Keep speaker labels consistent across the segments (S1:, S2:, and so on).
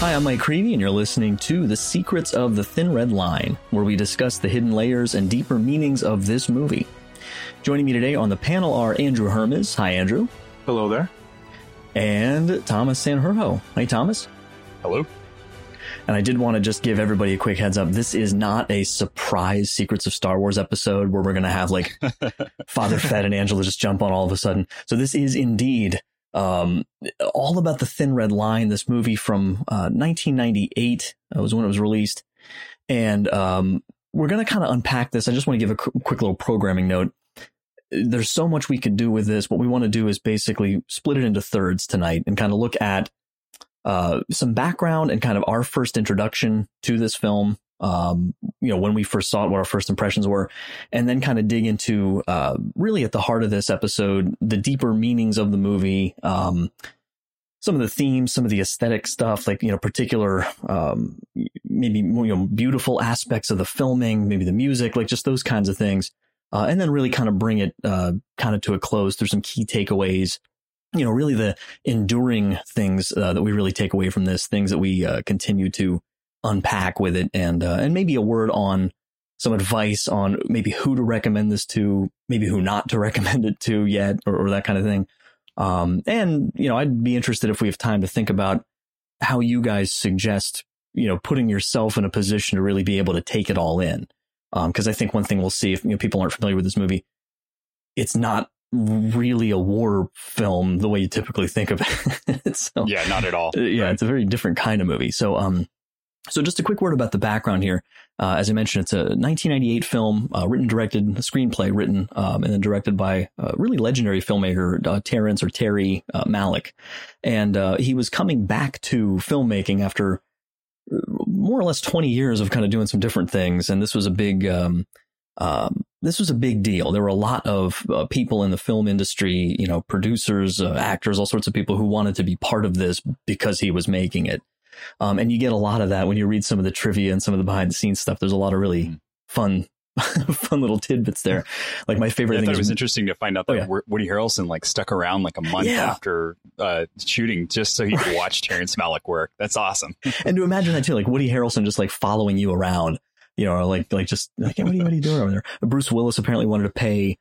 S1: Hi, I'm Mike Creavey, and you're listening to The Secrets of the Thin Red Line, where we discuss the hidden layers and deeper meanings of this movie. Joining me today on the panel are Andrew Hermiz. Hi, Andrew.
S2: Hello there.
S1: And Thomas Sanjurjo. Hi, Thomas.
S2: Hello.
S1: And I did want to just give everybody a quick heads up. This is not a surprise Secrets of Star Wars episode where we're going to have like Father Fed and Angela just jump on all of a sudden. So this is indeed um, all about the Thin Red Line. This movie from uh, 1998 uh, was when it was released, and um, we're going to kind of unpack this. I just want to give a qu- quick little programming note. There's so much we could do with this. What we want to do is basically split it into thirds tonight and kind of look at uh, some background and kind of our first introduction to this film. Um, you know, when we first saw it, what our first impressions were, and then kind of dig into uh, really at the heart of this episode, the deeper meanings of the movie, um, some of the themes, some of the aesthetic stuff, like you know, particular um, maybe you know beautiful aspects of the filming, maybe the music, like just those kinds of things, uh, and then really kind of bring it uh, kind of to a close through some key takeaways. You know, really the enduring things uh, that we really take away from this, things that we uh, continue to unpack with it, and uh, and maybe a word on some advice on maybe who to recommend this to, maybe who not to recommend it to yet, or, or that kind of thing. Um, and you know, I'd be interested if we have time to think about how you guys suggest, you know, putting yourself in a position to really be able to take it all in. Because um, I think one thing we'll see if you know, people aren't familiar with this movie, it's not really a war film the way you typically think of it. so,
S2: yeah, not at all.
S1: Yeah, right. it's a very different kind of movie. So, um, so just a quick word about the background here. Uh, as I mentioned, it's a 1998 film, uh, written, directed, screenplay written, um, and then directed by a really legendary filmmaker, uh, Terrence or Terry uh, Malick. And uh, he was coming back to filmmaking after uh, more or less 20 years of kind of doing some different things. And this was a big, um, um, this was a big deal. There were a lot of uh, people in the film industry, you know, producers, uh, actors, all sorts of people who wanted to be part of this because he was making it. Um, and you get a lot of that when you read some of the trivia and some of the behind the scenes stuff. There's a lot of really mm. fun, fun little tidbits there. Like my favorite
S2: yeah,
S1: thing
S2: it was interesting to find out that oh, yeah. Woody Harrelson like stuck around like a month yeah. after uh, shooting just so he could watch Terrence Malick work. That's awesome.
S1: and to imagine that too, like Woody Harrelson just like following you around you know, like like just like what are you, what are you doing over there? Bruce Willis apparently wanted to pay,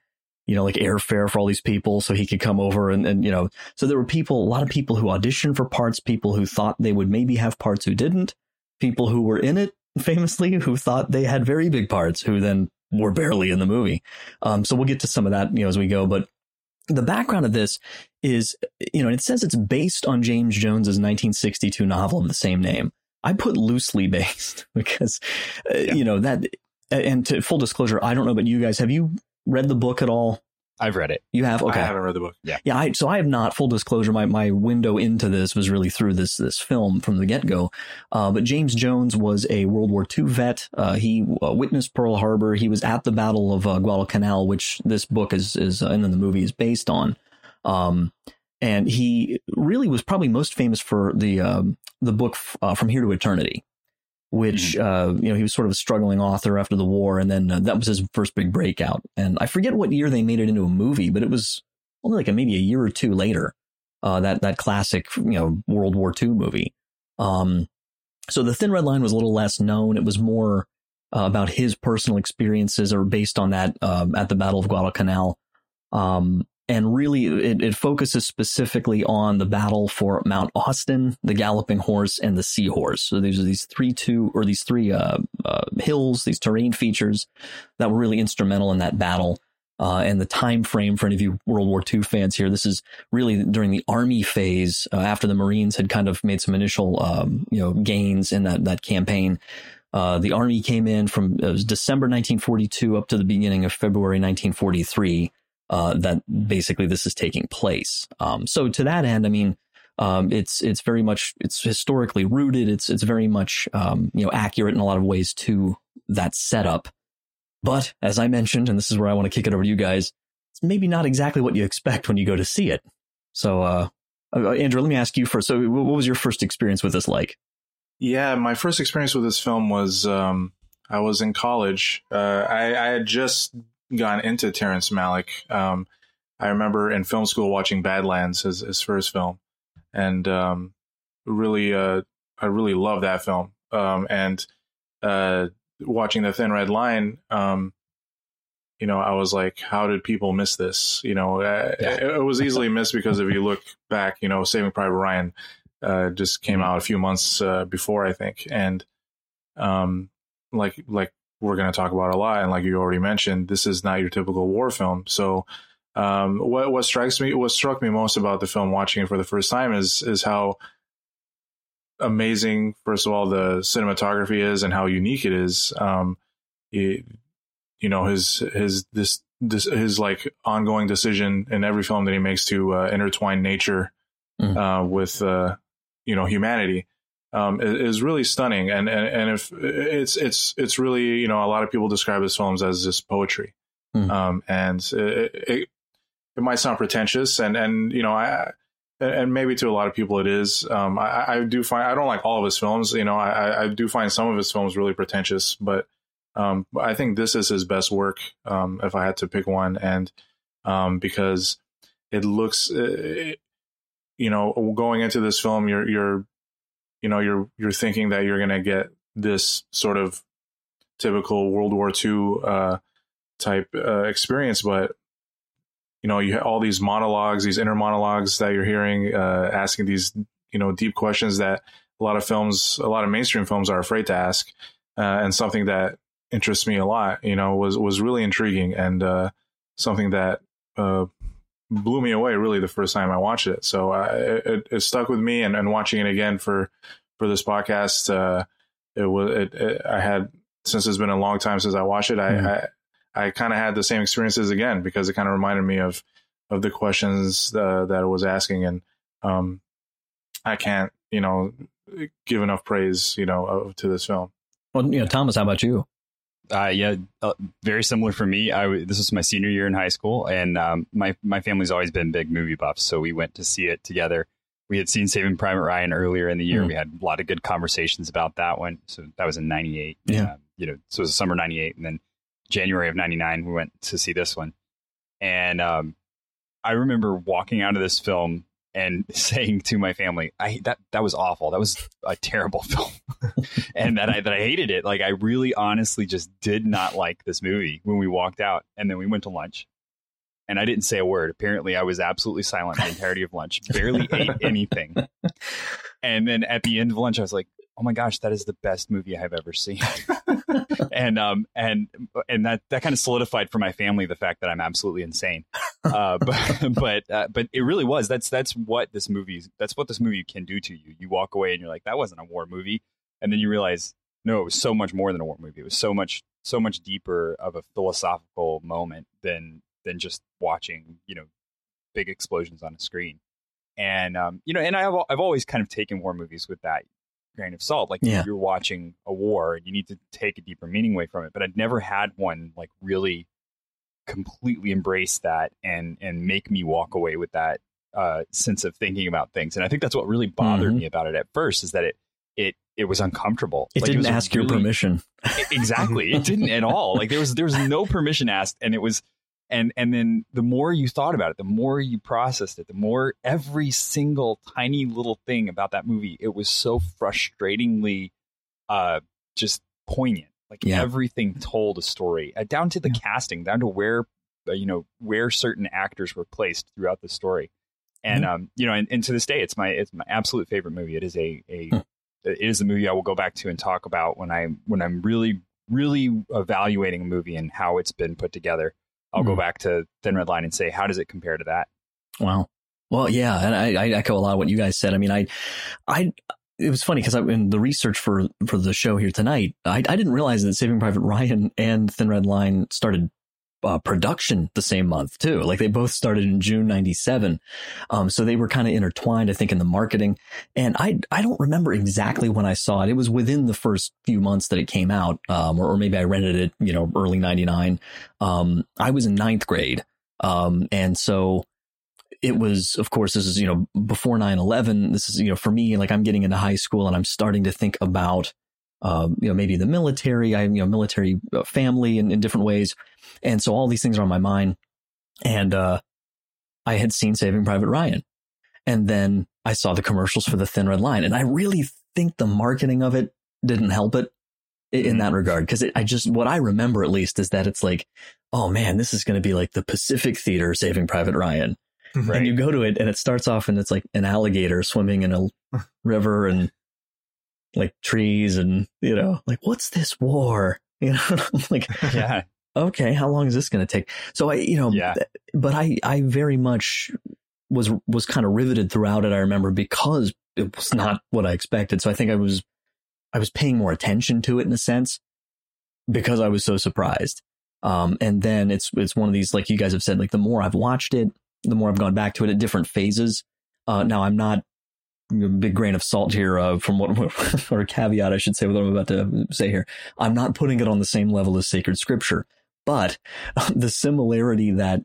S1: you know, like airfare for all these people so he could come over and and you know, so there were people, a lot of people who auditioned for parts, people who thought they would maybe have parts who didn't, people who were in it famously who thought they had very big parts who then were barely in the movie. Um, so we'll get to some of that, you know, as we go, but the background of this is, you know, it says it's based on James Jones's 1962 novel of the same name. I put loosely based because, uh, yeah. you know, that, and to full disclosure, I don't know about you guys. Have you read the book at all?
S2: I've read it.
S1: You have? Okay.
S2: I haven't read the book. Yeah.
S1: Yeah. I, so I have not full disclosure. My, my window into this was really through this, this film from the get go. Uh, but James Jones was a World War II vet. Uh, he uh, witnessed Pearl Harbor. He was at the Battle of uh, Guadalcanal, which this book is, is, uh, and then the movie is based on. Um, and he really was probably most famous for the um, the book uh, From Here to Eternity, which mm-hmm. uh, you know he was sort of a struggling author after the war, and then uh, that was his first big breakout. And I forget what year they made it into a movie, but it was only like a, maybe a year or two later. Uh, that that classic you know World War II movie. Um, so the Thin Red Line was a little less known. It was more uh, about his personal experiences, or based on that um, at the Battle of Guadalcanal. Um, and really it, it, focuses specifically on the battle for Mount Austin, the Galloping Horse, and the Seahorse. So these are these three two or these three uh, uh, hills, these terrain features that were really instrumental in that battle. Uh, and the time frame for any of you World War II fans here, this is really during the Army phase uh, after the Marines had kind of made some initial um, you know gains in that that campaign. Uh, the Army came in from December 1942 up to the beginning of February 1943 uh, that basically this is taking place. Um, so to that end, I mean, Um, it's it's very much it's historically rooted. It's it's very much um, you know accurate in a lot of ways to that setup. But as I mentioned, and this is where I want to kick it over to you guys, it's maybe not exactly what you expect when you go to see it. So, uh, uh Andrew, let me ask you first. So, what was your first experience with this like?
S3: Yeah, my first experience with this film was um, I was in college. Uh, I, I, had just gone into Terrence Malick. Um, I remember in film school watching Badlands, his, his first film, and um, really, uh, I really love that film. Um, and uh, watching the Thin Red Line, um, you know, I was like, how did people miss this? You know, uh, yeah. it, it, was easily missed because if you look back, you know, Saving Private Ryan uh, just came out a few months uh, before, I think, and um, like like we're going to talk about a lot, and like you already mentioned, this is not your typical war film. So, um, what what strikes me, what struck me most about the film, watching it for the first time, is is how amazing, first of all, the cinematography is, and how unique it is. Um, it, you know, his his this this his like ongoing decision in every film that he makes to uh, intertwine nature mm. uh, with uh, you know humanity um, is, really stunning. And, and and if it's it's it's really you know a lot of people describe his films as just poetry, mm. um, and it, it, it might sound pretentious, and and you know I and maybe to a lot of people it is. Um, I, I, do find I don't like all of his films. You know, I, I do find some of his films really pretentious, but um, I think this is his best work. Um, if I had to pick one, and um, because it looks, it, you know, going into this film, you're you're you know you're you're thinking that you're going to get this sort of typical World War II uh, type uh, experience, but you know you have all these monologues, these inner monologues that you're hearing, uh, asking these you know deep questions that a lot of films, a lot of mainstream films are afraid to ask, uh, and something that interests me a lot. You know, was was really intriguing and uh, something that uh, blew me away really the first time I watched it. So uh, it, it, stuck with me, and, and watching it again for for this podcast, uh, it was it, it, I had since it's been a long time since I watched it. I mm-hmm. I, I kind of had the same experiences again because it kind of reminded me of of the questions uh, that I was asking, and um, I can't you know give enough praise you know to this film.
S1: Well, you know, Thomas, how about you?
S2: Uh, yeah, uh, very similar for me. I this was my senior year in high school, and um, my my family's always been big movie buffs, so we went to see it together. We had seen Saving Private Ryan earlier in the year. Mm. We had a lot of good conversations about that one. So that was in '98.
S1: Yeah, uh,
S2: you know, so it was summer '98, and then January of '99 we went to see this one, and um, I remember walking out of this film and saying to my family, "I that that was awful. That was a terrible film," and that I that I hated it. Like I really, honestly, just did not like this movie when we walked out, and then we went to lunch, and I didn't say a word. Apparently, I was absolutely silent the entirety of lunch, barely ate anything, and then at the end of lunch, I was like, "Oh my gosh, that is the best movie I've ever seen." And um and and that that kind of solidified for my family the fact that I'm absolutely insane. Uh, but but uh, but it really was. That's that's what this movie that's what this movie can do to you. You walk away and you're like, that wasn't a war movie, and then you realize, no, it was so much more than a war movie. It was so much so much deeper of a philosophical moment than than just watching you know big explosions on a screen. And um, you know, and I've I've always kind of taken war movies with that grain of salt. Like yeah. you're watching a war and you need to take a deeper meaning away from it. But I'd never had one like really completely embrace that and and make me walk away with that uh, sense of thinking about things. And I think that's what really bothered mm-hmm. me about it at first is that it it it was uncomfortable.
S1: It like, didn't it ask really, your permission.
S2: exactly. It didn't at all. Like there was there was no permission asked and it was and and then the more you thought about it the more you processed it the more every single tiny little thing about that movie it was so frustratingly uh just poignant like yeah. everything told a story uh, down to the yeah. casting down to where uh, you know where certain actors were placed throughout the story and mm-hmm. um you know and, and, to this day it's my it's my absolute favorite movie it is a a it is a movie i will go back to and talk about when i when i'm really really evaluating a movie and how it's been put together I'll mm go hmm. back to Thin Red Line and say, how does it compare to that?
S1: Wow. Well, yeah, and I, I echo a lot of what you guys said. I mean, I, I, it was funny because in the research for for the show here tonight, I, I didn't realize that Saving Private Ryan and Thin Red Line started uh, production the same month too. Like they both started in June 97. Um, so they were kind of intertwined, I think, in the marketing. And I, I don't remember exactly when I saw it. It was within the first few months that it came out. Um, or, or maybe I rented it, you know, early 99. Um, I was in ninth grade. Um, and so it was, of course, this is, you know, before 9 11. This is, you know, for me, like I'm getting into high school and I'm starting to think about, um, you know, maybe the military, I, you know, military uh, family in, in different ways. And so all these things are on my mind. And, uh, I had seen Saving Private Ryan. And then I saw the commercials for the Thin Red Line. And I really think the marketing of it didn't help it in that regard. Cause it, I just, what I remember at least is that it's like, oh man, this is going to be like the Pacific Theater Saving Private Ryan. Right. And you go to it and it starts off and it's like an alligator swimming in a river and like trees and, you know, like, what's this war? You know, like, yeah. Okay. How long is this going to take? So I, you know, yeah. but I, I very much was, was kind of riveted throughout it. I remember because it was not what I expected. So I think I was, I was paying more attention to it in a sense because I was so surprised. Um, and then it's, it's one of these, like you guys have said, like the more I've watched it, the more I've gone back to it at different phases. Uh, now I'm not big grain of salt here uh, from what, or caveat, I should say, what I'm about to say here. I'm not putting it on the same level as sacred scripture, but the similarity that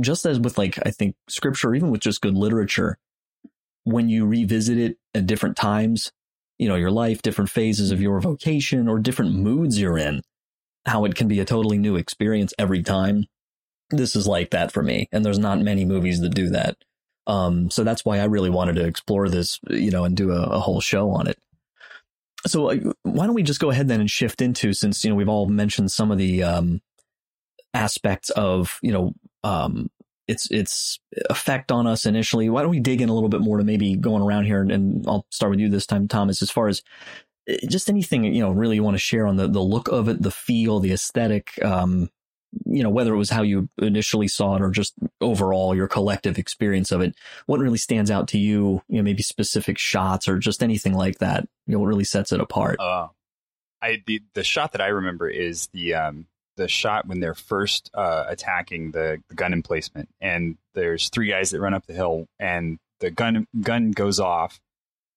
S1: just as with like, I think scripture, even with just good literature, when you revisit it at different times, you know, your life, different phases of your vocation or different moods you're in, how it can be a totally new experience every time this is like that for me. And there's not many movies that do that. Um, so that's why I really wanted to explore this, you know, and do a, a whole show on it. So uh, why don't we just go ahead then and shift into, since, you know, we've all mentioned some of the, um, aspects of, you know, um, its its effect on us initially. Why don't we dig in a little bit more to maybe going around here, and, and I'll start with you this time, Thomas. As far as uh, just anything you know, really you want to share on the the look of it, the feel, the aesthetic, um, you know, whether it was how you initially saw it or just overall your collective experience of it, what really stands out to you, you know, maybe specific shots or just anything like that, you know, what really sets it apart?
S2: Uh, I, the, the shot that I remember is the, um, the shot when they're first, uh, attacking the, the gun emplacement and there's three guys that run up the hill and the gun, gun goes off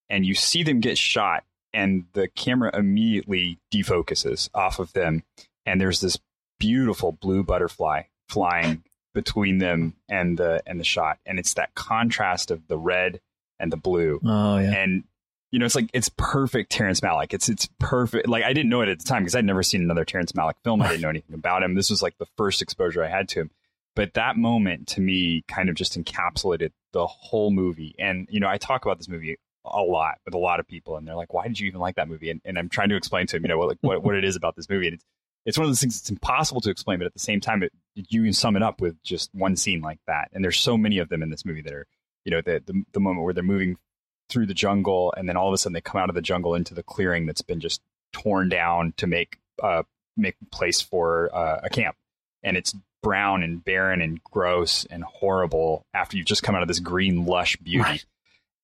S2: and you see them get shot and the camera immediately defocuses off of them and there's this beautiful blue butterfly flying between them and the and the shot. And it's that contrast of the red and the blue.
S1: Oh yeah.
S2: And you know it's like it's perfect Terrence Malick. It's it's perfect. Like I didn't know it at the time because I'd never seen another Terrence Malick film. I didn't know anything about him. This was like the first exposure I had to him. But that moment to me kind of just encapsulated the whole movie. And you know I talk about this movie a lot with a lot of people and they're like why did you even like that movie? And, and I'm trying to explain to them you know what like what, what it is about this movie. And it's it's one of those things that's impossible to explain, but at the same time, it, you can sum it up with just one scene like that. And there's so many of them in this movie that are, you know, the, the, the moment where they're moving through the jungle and then all of a sudden they come out of the jungle into the clearing that's been just torn down to make uh make place for uh, a camp. And it's brown and barren and gross and horrible after you've just come out of this green lush beauty. Right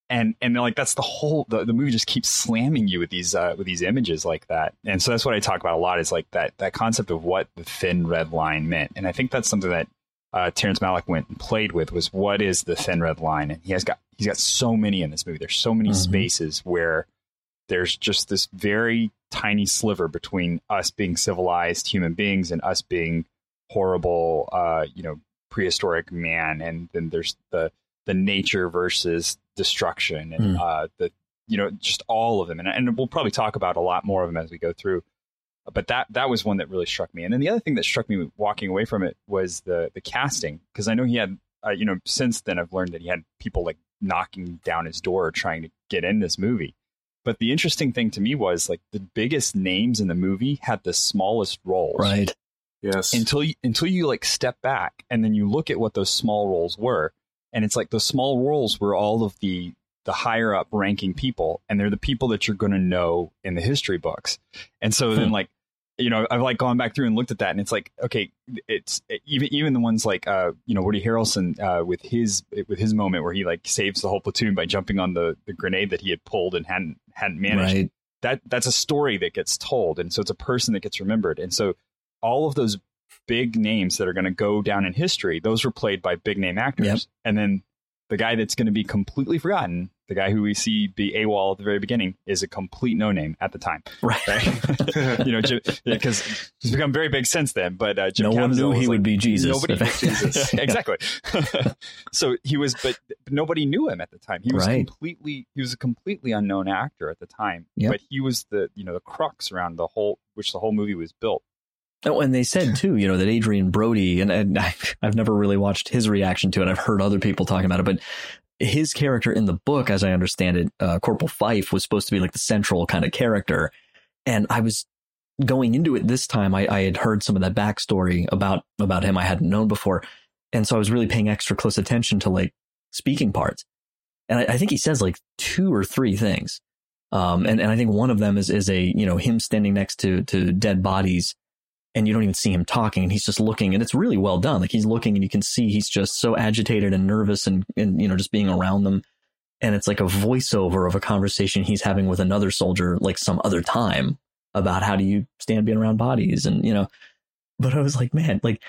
S2: and and like that's the whole the, the movie just keeps slamming you with these uh, with these images like that. And so that's what i talk about a lot is like that that concept of what the thin red line meant. And i think that's something that uh, Terrence Malick went and played with was what is the thin red line? And he has got he's got so many in this movie. There's so many mm-hmm. spaces where there's just this very tiny sliver between us being civilized human beings and us being horrible uh, you know prehistoric man. And then there's the the nature versus destruction and mm. uh, the you know just all of them. And, and we'll probably talk about a lot more of them as we go through but that that was one that really struck me. And then the other thing that struck me walking away from it was the the casting because i know he had uh, you know since then i've learned that he had people like knocking down his door trying to get in this movie. But the interesting thing to me was like the biggest names in the movie had the smallest roles.
S1: Right.
S3: Yes.
S2: Until you until you like step back and then you look at what those small roles were and it's like the small roles were all of the the higher up ranking people and they're the people that you're going to know in the history books and so hmm. then like you know i've like gone back through and looked at that and it's like okay it's even even the ones like uh you know woody harrelson uh with his with his moment where he like saves the whole platoon by jumping on the the grenade that he had pulled and hadn't hadn't managed right. that that's a story that gets told and so it's a person that gets remembered and so all of those big names that are going to go down in history, those were played by big name actors.
S1: Yep.
S2: And then the guy that's going to be completely forgotten, the guy who we see be AWOL at the very beginning, is a complete no name at the time.
S1: Right.
S2: Right? you know, because he's become very big since then. But uh,
S1: no one knew he
S2: like,
S1: would be Jesus.
S2: Nobody knew Jesus. exactly. so he was, but, but nobody knew him at the time. He was
S1: Right.
S2: completely, he was a completely unknown actor at the time.
S1: Yep.
S2: But he was the, you know, the crux around the whole, which the whole movie was built.
S1: Oh, and they said too, you know, that Adrien Brody, and, and I've never really watched his reaction to it. I've heard other people talking about it, but his character in the book, as I understand it, uh, Corporal Fife was supposed to be like the central kind of character. And I was going into it this time, I, I had heard some of that backstory about, about him I hadn't known before. And so I was really paying extra close attention to like speaking parts. And I, I think he says like two or three things. Um, and, and I think one of them is, is a, you know, him standing next to, to dead bodies and you don't even see him talking and he's just looking and it's really well done. Like he's looking and you can see he's just so agitated and nervous and, and, you know, just being around them. And it's like a voiceover of a conversation he's having with another soldier, like some other time about how do you stand being around bodies and, you know, but I was like, man, like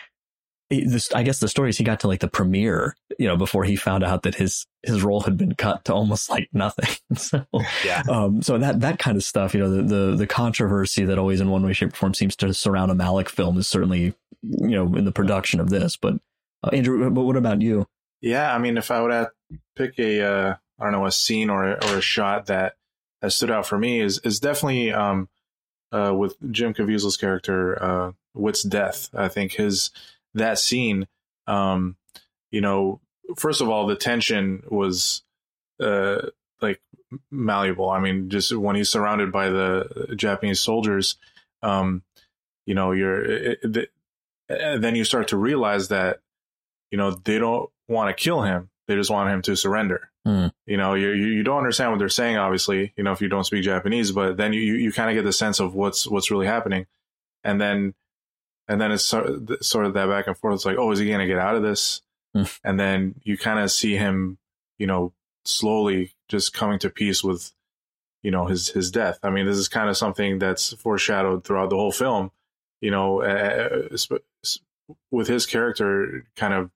S1: this, I guess the story is he got to like the premiere, you know, before he found out that his, his role had been cut to almost like nothing. so,
S2: Yeah.
S1: um, so that that kind of stuff, you know, the, the the controversy that always in one way, shape, or form seems to surround a Malick film is certainly, you know, in the production of this. But uh, Andrew, but what about you?
S3: Yeah, I mean, if I would have pick a, uh, I don't know, a scene or a, or a shot that that stood out for me is is definitely um, uh, with Jim Caviezel's character, uh, Witt's death. I think his that scene, um, you know, first of all, the tension was uh, like malleable. I mean, just when he's surrounded by the Japanese soldiers, um, you know, you're it, then you start to realize that you know they don't want to kill him; they just want him to surrender.
S1: Hmm.
S3: You know, you you don't understand what they're saying, obviously. You know, if you don't speak Japanese, but then you you, you kind of get the sense of what's what's really happening, and then and then it's sort of, sort of that back and forth. It's like, oh, is he going to get out of this?
S1: Hmm.
S3: and then you kind of see him, you know, slowly just coming to peace with, you know, his his death. I mean, this is kind of something that's foreshadowed throughout the whole film. You know, uh, with his character kind of,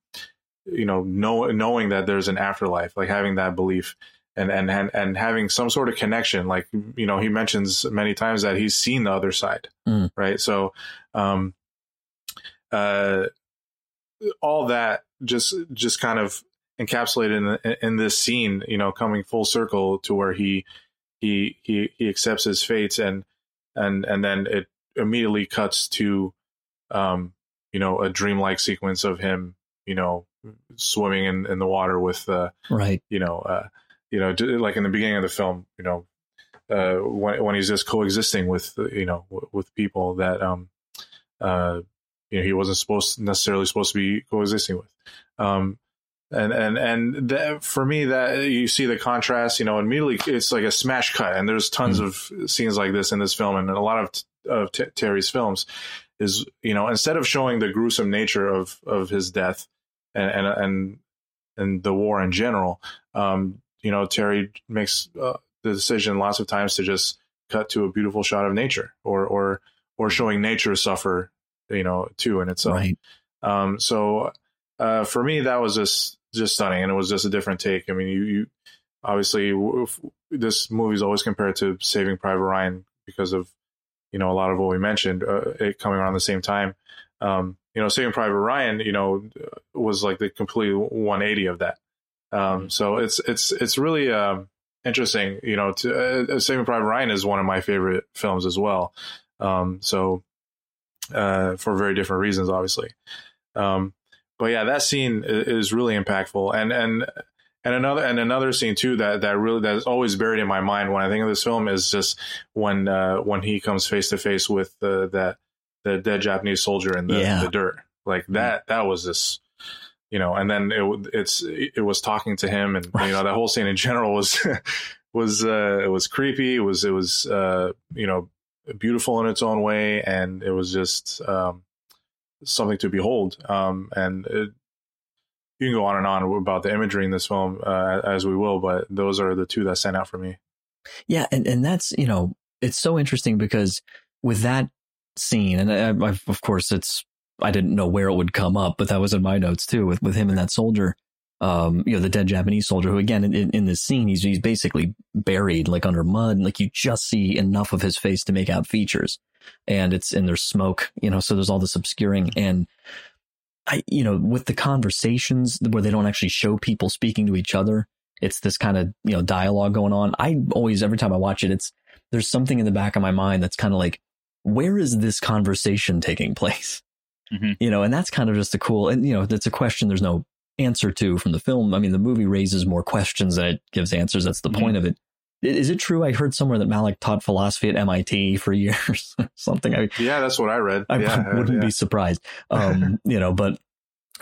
S3: you know, know, knowing that there's an afterlife, like having that belief. And, and and and having some sort of connection, like you know, he mentions many times that he's seen the other side,
S1: Mm.
S3: right? So, um, uh, all that just just kind of encapsulated in in this scene, you know, coming full circle to where he he he he accepts his fate and and and then it immediately cuts to um you know a dreamlike sequence of him you know swimming in in the water with uh
S1: Right.
S3: you know uh you know like in the beginning of the film you know uh when when he's just coexisting with you know w- with people that um uh you know he wasn't supposed necessarily supposed to be coexisting with. Um and and and that, for me that you see the contrast you know immediately it's like a smash cut and there's tons of scenes like this in this film and a lot of of T- Terry's films is you know instead of showing the gruesome nature of of his death and and and, and the war in general um you know Terry makes uh, the decision lots of times to just cut to a beautiful shot of nature or or or showing nature suffer you know too in itself
S1: Right.
S3: um, so uh, for me, that was just just stunning, and it was just a different take. I mean, you, you obviously this movie is always compared to Saving Private Ryan because of you know a lot of what we mentioned, uh, it coming around the same time. Um, you know, Saving Private Ryan, you know, was like the complete 180 of that. Um, so it's it's it's really um, interesting. You know, to, uh, Saving Private Ryan is one of my favorite films as well. Um, so uh, for very different reasons, obviously. Um, but yeah, that scene is really impactful, and and and another and another scene too that that really that's always buried in my mind when I think of this film is just when uh, when he comes face to face with the that the dead Japanese soldier in the,
S1: Yeah.
S3: the dirt, like that. That was just you know, and then it it's it was talking to him, and you know that whole scene in general was was uh, it was creepy. It was it was uh, you know beautiful in its own way, and it was just um, something to behold. Um, and it, you can go on and on about the imagery in this film uh, as we will, but those are the two that stand out for me.
S1: Yeah, and and that's you know it's so interesting because with that scene, and I, I've, of course it's I didn't know where it would come up, but that was in my notes too with with him and that soldier. Um, you know, the dead Japanese soldier who again in, in this scene he's he's basically buried like under mud, like you just see enough of his face to make out features, and it's and there's smoke, you know, so there's all this obscuring and. I, you know, with the conversations where they don't actually show people speaking to each other, it's this kind of, you know, dialogue going on. I always, every time I watch it, it's, there's something in the back of my mind that's kind of like, where is this conversation taking place? Mm-hmm. You know, and that's kind of just a cool, and you know, that's a question there's no answer to from the film. I mean, the movie raises more questions than it gives answers. That's the mm-hmm. point of it. Is it true? I heard somewhere that Malick taught philosophy at MIT for years, something. I,
S3: yeah, that's what I read.
S1: I
S3: yeah,
S1: wouldn't
S3: yeah.
S1: be surprised. Um, you know, but,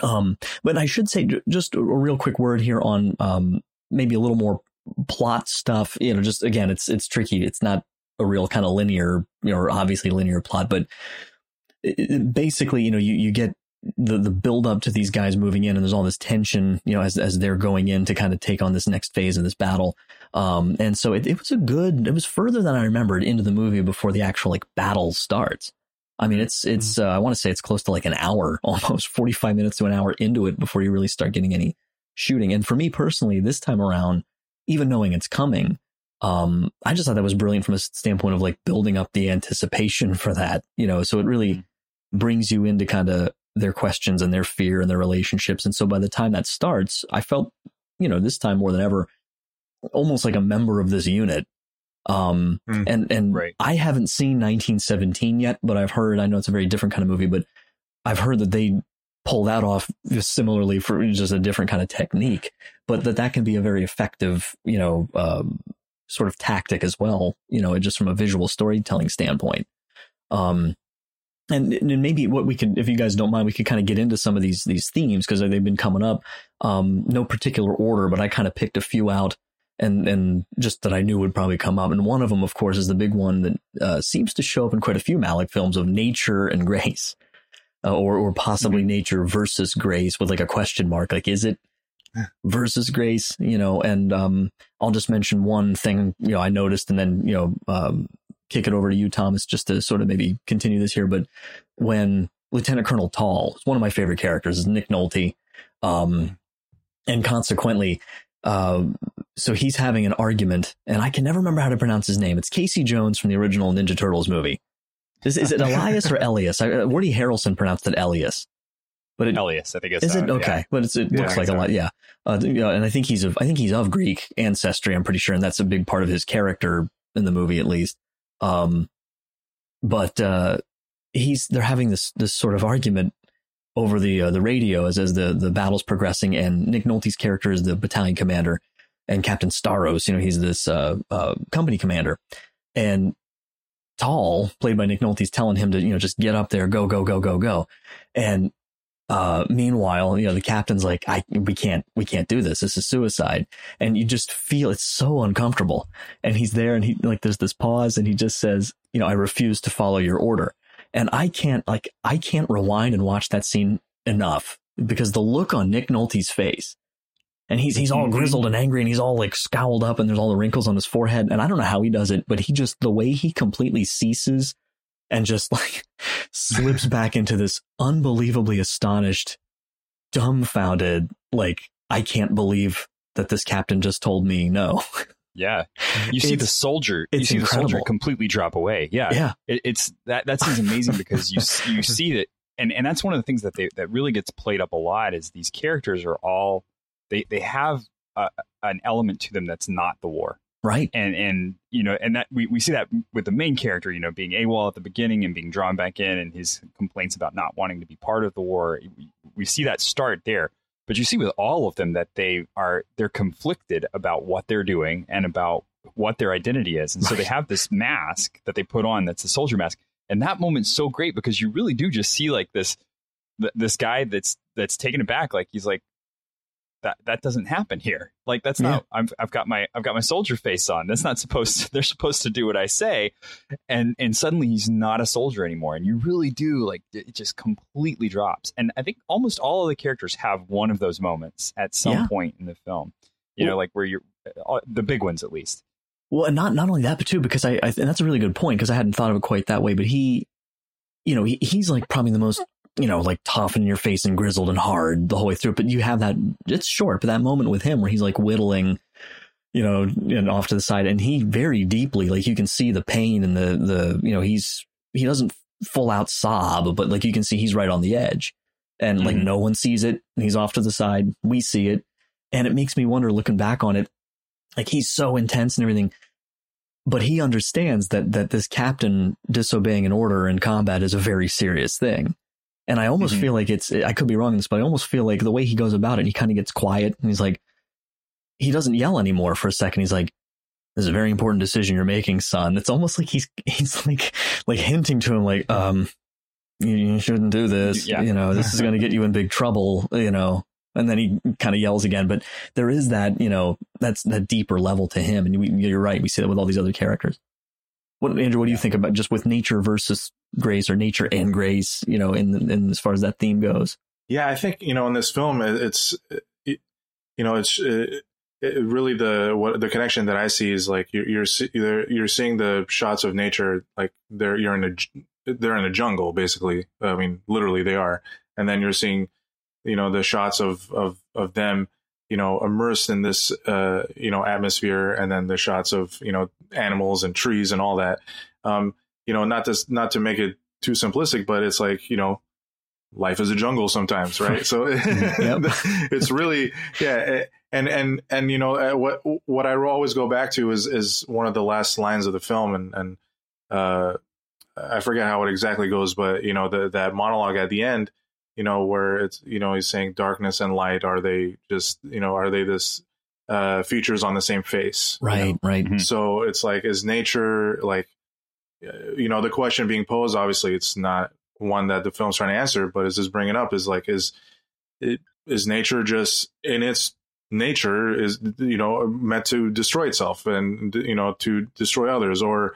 S1: um, but I should say just a real quick word here on, um, maybe a little more plot stuff. You know, just again, it's, it's tricky. It's not a real kind of linear, you know, obviously linear plot, but basically, you know, you, you get the, the build up to these guys moving in and there's all this tension, you know, as, as they're going in to kind of take on this next phase of this battle. Um, and so it, it was a good, it was further than I remembered into the movie before the actual like battle starts. I mean, it's, it's, mm-hmm. uh, I want to say it's close to like an hour, almost 45 minutes to an hour into it before you really start getting any shooting. And for me personally, this time around, even knowing it's coming, um, I just thought that was brilliant from a standpoint of like building up the anticipation for that, you know, so it really mm-hmm. brings you into kind of their questions and their fear and their relationships. And so by the time that starts, I felt, you know, this time more than ever, almost like a member of this unit. Um, mm, and, and right. I haven't seen 1917 yet, but I've heard, I know it's a very different kind of movie, but I've heard that they pull that off similarly for just a different kind of technique, but that that can be a very effective, you know, um, sort of tactic as well, you know, just from a visual storytelling standpoint. Um, and, and maybe what we could, if you guys don't mind, we could kind of get into some of these these themes because they've been coming up. Um, no particular order, but I kind of picked a few out and and just that I knew would probably come up. And one of them, of course, is the big one that uh, seems to show up in quite a few Malick films of nature and grace, uh, or or possibly mm-hmm. nature versus grace with like a question mark. Like, is it versus grace? You know, and um, I'll just mention one thing you know I noticed, and then you know um, kick it over to you, Thomas, just to sort of maybe continue this here. But when Lieutenant Colonel Tall, one of my favorite characters, is Nick Nolte, um, and consequently, uh, so he's having an argument, and I can never remember how to pronounce his name. It's Casey Jones from the original Ninja Turtles movie. Is, is it Elias or Elias? I, Woody Harrelson pronounced it Elias.
S2: But it, Elias, I think
S1: it's is it okay? Yeah. But it yeah, looks like a lot, yeah. Uh, and I think he's of I think he's of Greek ancestry. I'm pretty sure, and that's a big part of his character in the movie, at least. Um, but uh, he's they're having this this sort of argument over the uh, the radio as as the the battle's progressing, and Nick Nolte's character is the battalion commander, and Captain Staros, you know, he's this uh, uh, company commander, and Tall, played by Nick Nolte, is telling him to you know just get up there, go go go go go, and uh, meanwhile, you know, the captain's like, I, we can't, we can't do this. This is suicide. And you just feel it's so uncomfortable. And he's there and he, like, there's this pause and he just says, you know, I refuse to follow your order. And I can't, like, I can't rewind and watch that scene enough because the look on Nick Nolte's face and he's, he's all mm-hmm. grizzled and angry and he's all like scowled up and there's all the wrinkles on his forehead. And I don't know how he does it, but he just, the way he completely ceases and just like slips back into this unbelievably astonished, dumbfounded, like, I can't believe that this captain just told me no.
S2: Yeah, you see the soldier. You see incredible. the soldier completely drop away. Yeah,
S1: yeah.
S2: It, it's that that seems amazing because you you see that, and and that's one of the things that they that really gets played up a lot is these characters are all they they have a, an element to them that's not the war.
S1: Right.
S2: And and you know, and that we, we see that with the main character, you know, being AWOL at the beginning and being drawn back in and his complaints about not wanting to be part of the war. We, we see that start there. But you see with all of them that they are they're conflicted about what they're doing and about what their identity is. And so they have this mask that they put on that's a soldier mask. And that moment's so great because you really do just see like this this guy that's that's taken aback like he's like that that doesn't happen here. Like that's not. i have got my I've got my soldier face on. That's not supposed. To, they're supposed to do what I say, and and suddenly he's not a soldier anymore. And you really do like it just completely drops. And I think almost all of the characters have one of those moments at some yeah. point in the film. You well, know, like where you're uh, the big ones at least.
S1: Well, and not not only that, but too because I, I and that's a really good point because I hadn't thought of it quite that way. But he, you know, he, he's like probably the most you know, like tough in your face and grizzled and hard the whole way through. But you have that, it's short, but that moment with him where he's like whittling, you know, and off to the side and he very deeply, like you can see the pain and the, the, you know, he's, he doesn't full out sob, but like you can see he's right on the edge and mm-hmm. like no one sees it. And he's off to the side. We see it. And it makes me wonder looking back on it, like he's so intense and everything but he understands that that this captain disobeying an order in combat is a very serious thing. And I almost mm-hmm. feel like it's I could be wrong in this, but I almost feel like the way he goes about it, he kind of gets quiet and he's like he doesn't yell anymore for a second. He's like, This is a very important decision you're making, son. It's almost like he's he's like like hinting to him like, um, you, you shouldn't do this. Yeah. You know, this is gonna get you in big trouble, you know and then he kind of yells again. But there is that, you know, that's that deeper level to him. And we, you're right. We see that with all these other characters. What, Andrew, what do you think about just with nature versus grace or nature and grace, you know, in, in as far as that theme goes?
S3: Yeah, I think, you know, in this film, it's, it, you know, it's uh, it, it really the, what the connection that I see is like you're, you're, you're seeing the shots of nature, like they're, you're in a, they're in a jungle, basically. I mean, literally they are. And then you're seeing you know the shots of of of them you know immersed in this uh you know atmosphere and then the shots of you know animals and trees and all that. Um you know not to not to make it too simplistic but it's like you know life is a jungle sometimes right? So it's really yeah eh, and and and you know uh, what what I always go back to is is one of the last lines of the film and and uh I forget how it exactly goes but you know the that monologue at the end you know, where it's, you know, he's saying darkness and light, are they just, you know, are they this uh, features on the same face?
S1: Right,
S3: you know?
S1: right. Mm-hmm.
S3: So it's like, is nature like, uh, you know, the question being posed, obviously, it's not one that the film's trying to answer, but is this bringing up is like, is it, is nature just in its nature is, you know, meant to destroy itself and, you know, to destroy others or,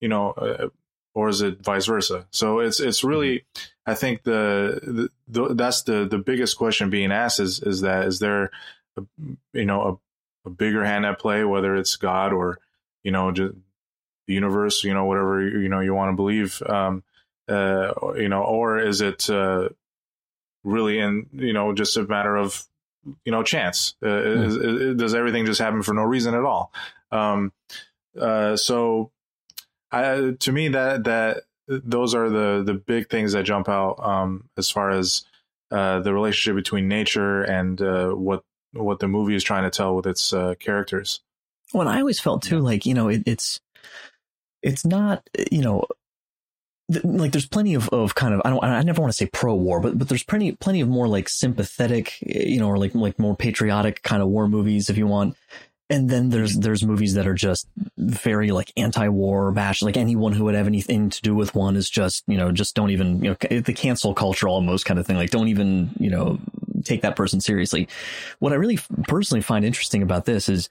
S3: you know, uh, or is it vice versa? So it's it's really, I think the, the, that's the the biggest question being asked is is that is there, a, you know, a, a bigger hand at play, whether it's God or you know just the universe, you know, whatever you know you want to believe, um, uh, you know, or is it uh, really in you know just a matter of you know chance? Uh, mm. is, is, does everything just happen for no reason at all? Um, uh, so I, to me that that those are the the big things that jump out um, as far as uh, the relationship between nature and uh, what what the movie is trying to tell with its uh, characters.
S1: Well, I always felt too like you know it, it's it's not you know like there's plenty of, of kind of I don't I never want to say pro war but but there's plenty plenty of more like sympathetic you know or like like more patriotic kind of war movies if you want and then there's there's movies that are just very like anti-war bash like anyone who would have anything to do with one is just you know just don't even you know the cancel culture almost kind of thing. Like don't even you know take that person seriously. What i really personally find interesting about this is